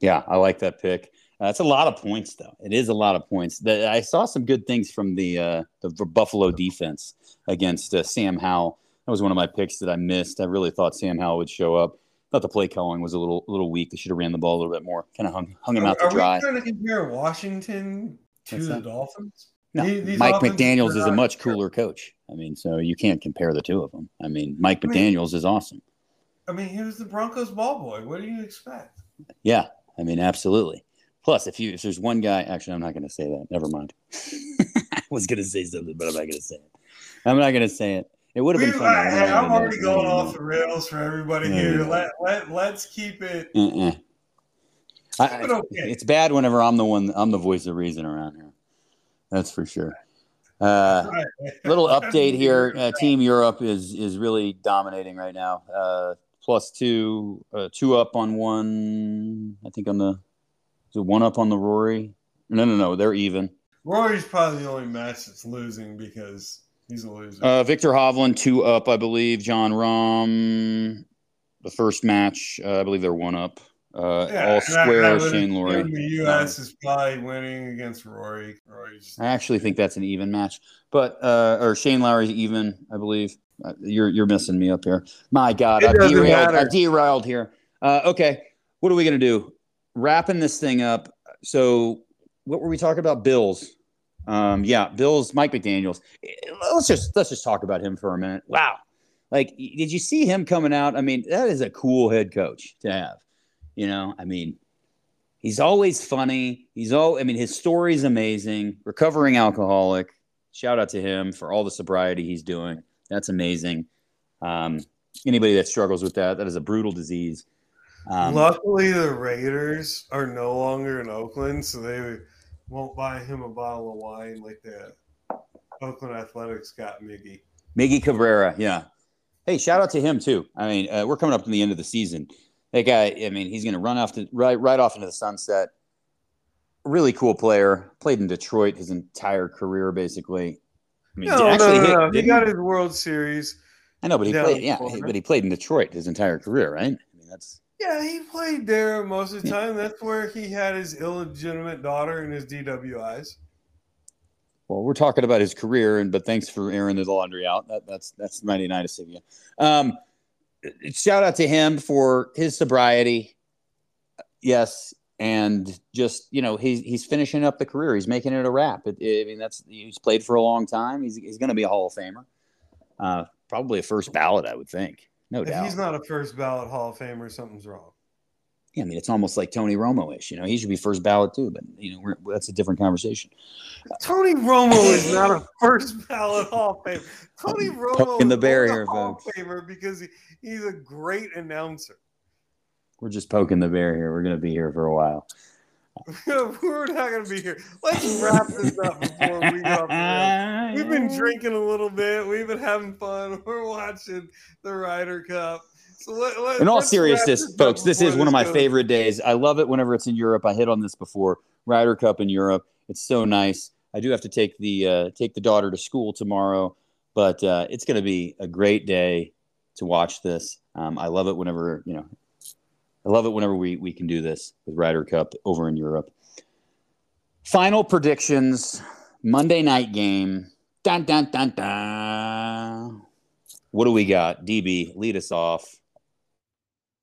S2: Yeah, I like that pick. That's a lot of points, though. It is a lot of points. I saw some good things from the uh, the Buffalo defense against uh, Sam Howell. That was one of my picks that I missed. I really thought Sam Howell would show up. Thought the play calling was a little little weak. They should have ran the ball a little bit more. Kind of hung hung him
S1: are,
S2: out to dry.
S1: Are we trying to compare Washington to What's the? Dolphins?
S2: No, these Mike McDaniel's is a much cooler coach. I mean, so you can't compare the two of them. I mean, Mike McDaniel's is awesome.
S1: I mean, he was the Broncos ball boy. What do you expect?
S2: Yeah, I mean, absolutely. Plus, if you if there's one guy, actually, I'm not going to say that. Never mind. I was going to say something, but I'm not going to say it. I'm not going to say it. It would have been fun.
S1: I, I'm already going off the rails for everybody yeah. here. Let, let, let's keep it. Uh-uh.
S2: I, okay. It's bad whenever I'm the one, I'm the voice of reason around here. That's for sure. Uh, little update here. Uh, Team Europe is is really dominating right now. Uh, plus two, uh, two up on one. I think on the is it one up on the Rory? No, no, no. They're even.
S1: Rory's probably the only match that's losing because he's a loser.
S2: Uh, Viktor Hovland two up, I believe. Jon Rahm, the first match, uh, I believe they're one up. Uh, yeah, all square that, that Shane Lowry.
S1: The U.S. is probably winning against Rory. Rory's
S2: I actually think that's an even match, but uh, or Shane Lowry's even, I believe. Uh, you're you're missing me up here. My God, I've derailed, I've derailed here. Uh, okay, what are we gonna do? Wrapping this thing up. So, what were we talking about? Bills. Um, yeah, Bills. Mike McDaniel's. Let's just let's just talk about him for a minute. Wow, like did you see him coming out? I mean, that is a cool head coach to have. You know, I mean, he's always funny. He's all, I mean, his story's amazing. Recovering alcoholic. Shout out to him for all the sobriety he's doing. That's amazing. Um, anybody that struggles with that, that is a brutal disease.
S1: Um, Luckily, the Raiders are no longer in Oakland, so they won't buy him a bottle of wine like the Oakland Athletics got Miggy.
S2: Miggy Cabrera, yeah. Hey, shout out to him too. I mean, uh, we're coming up to the end of the season that guy, I mean, he's going to run off to right right off into the sunset. Really cool player. Played in Detroit his entire career, basically.
S1: I mean, no, actually no, no, hit, he got his World Series.
S2: I know, but he played. Yeah, but he played in Detroit his entire career, right? I mean, that's.
S1: Yeah, he played there most of the time. That's where he had his illegitimate daughter and his DWIs.
S2: Well, we're talking about his career, and but thanks for airing the laundry out. That, that's that's mighty nice of you. Um, shout out to him for his sobriety. Yes, and just you know he's he's finishing up the career. He's making it a wrap. It, it, I mean that's he's played for a long time. He's he's going to be a Hall of Famer. Uh, probably a first ballot, I would think. No
S1: if
S2: doubt.
S1: He's not a first ballot Hall of Famer. Something's wrong.
S2: Yeah, I mean, it's almost like Tony Romo ish. You know, he should be first ballot too, but you know, that's a different conversation.
S1: Tony Romo is not a first ballot Hall of Famer. Tony Romo
S2: in the barrier, Hall
S1: of Famer because he, he's a great announcer.
S2: We're just poking the bear here. We're going to be here for a while.
S1: We're not going to be here. Let's wrap this up before we go. We've been drinking a little bit. We've been having fun. We're watching the Ryder Cup. So let, let,
S2: in all seriousness, folks, this is one of my goes. favorite days. I love it whenever it's in Europe. I hit on this before. Ryder Cup in Europe. It's so nice. I do have to take the uh, take the daughter to school tomorrow, but uh, it's going to be a great day. to watch this. Um, I love it whenever you know. I love it whenever we we can do this with Ryder Cup over in Europe. Final predictions. Monday night game. Dun dun dun dun. What do we got? DB, lead us off.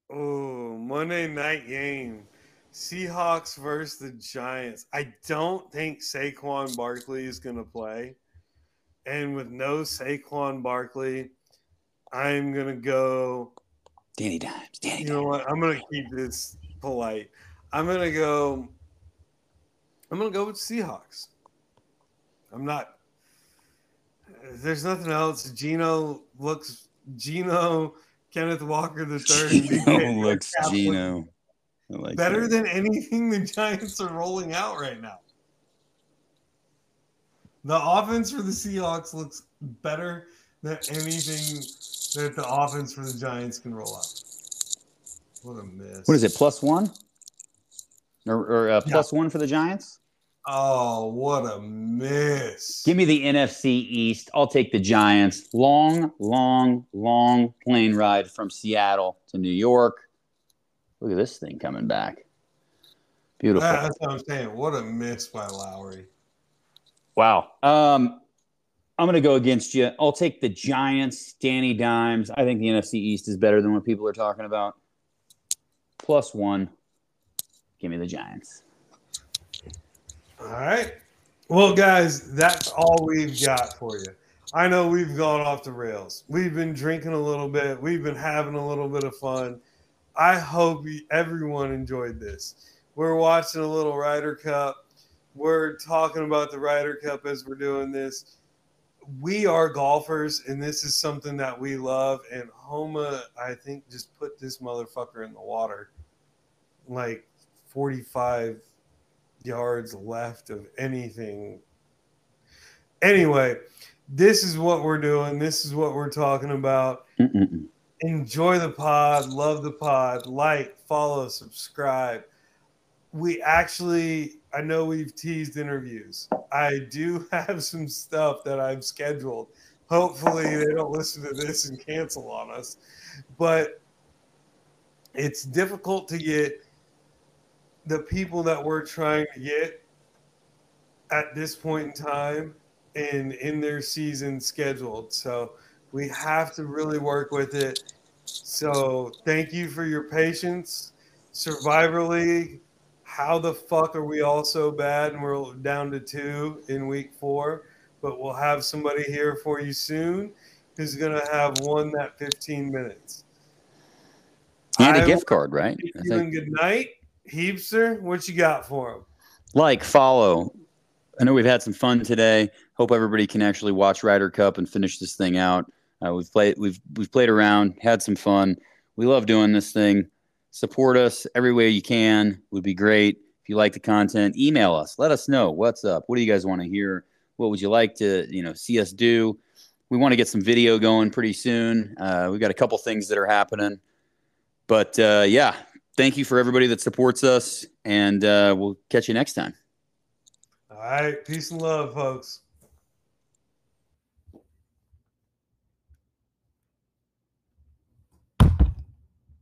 S1: Oh, Monday night game. Seahawks versus the Giants. I don't think Saquon Barkley is going to play. And with no Saquon Barkley, I'm going to go.
S2: Danny Dimes. Danny
S1: You know what? I'm going to keep this polite. I'm going to go. I'm going to go with Seahawks. I'm not. There's nothing else. Geno looks. Geno, Kenneth Walker the third.
S2: Geno looks Geno.
S1: Like better that. than anything the Giants are rolling out right now. The offense for the Seahawks looks better than anything that the offense for the Giants can roll out. What a miss.
S2: What is it, plus one? Or, or uh, plus yeah. one for the Giants?
S1: Oh, what a miss.
S2: Give me the NFC East. I'll take the Giants. Long, long, long plane ride from Seattle to New York. Look at this thing coming back. Beautiful.
S1: That's what I'm saying. What a miss by Lowry.
S2: Wow. Um, I'm going to go against you. I'll take the Giants, Danny Dimes. I think the NFC East is better than what people are talking about. Plus one. Give me the Giants.
S1: All right. Well, guys, that's all we've got for you. I know we've gone off the rails. We've been drinking a little bit. We've been having a little bit of fun. I hope everyone enjoyed this. We're watching a little Ryder Cup. We're talking about the Ryder Cup as we're doing this. We are golfers, and this is something that we love. And Homa, I think, just put this motherfucker in the water like 45 yards left of anything. Anyway, this is what we're doing. This is what we're talking about. Mm-mm enjoy the pod, love the pod, like, follow, subscribe. We actually, I know we've teased interviews. I do have some stuff that I've scheduled. Hopefully, they don't listen to this and cancel on us. But it's difficult to get the people that we're trying to get at this point in time and in their season scheduled. So, we have to really work with it. So thank you for your patience. Survivor League, how the fuck are we all so bad and we're down to two in week four? But we'll have somebody here for you soon who's going to have won that 15 minutes.
S2: And a gift card, right?
S1: Good night. Heapster, what you got for him?
S2: Like, follow. I know we've had some fun today. Hope everybody can actually watch Ryder Cup and finish this thing out. Uh, we've played we've we've played around, had some fun. We love doing this thing. Support us every way you can. Would be great. If you like the content, email us. Let us know what's up. What do you guys want to hear? What would you like to you know see us do? We want to get some video going pretty soon. Uh, we've got a couple things that are happening, but uh, yeah, thank you for everybody that supports us, and uh, we'll catch you next time.
S1: All right, peace and love, folks.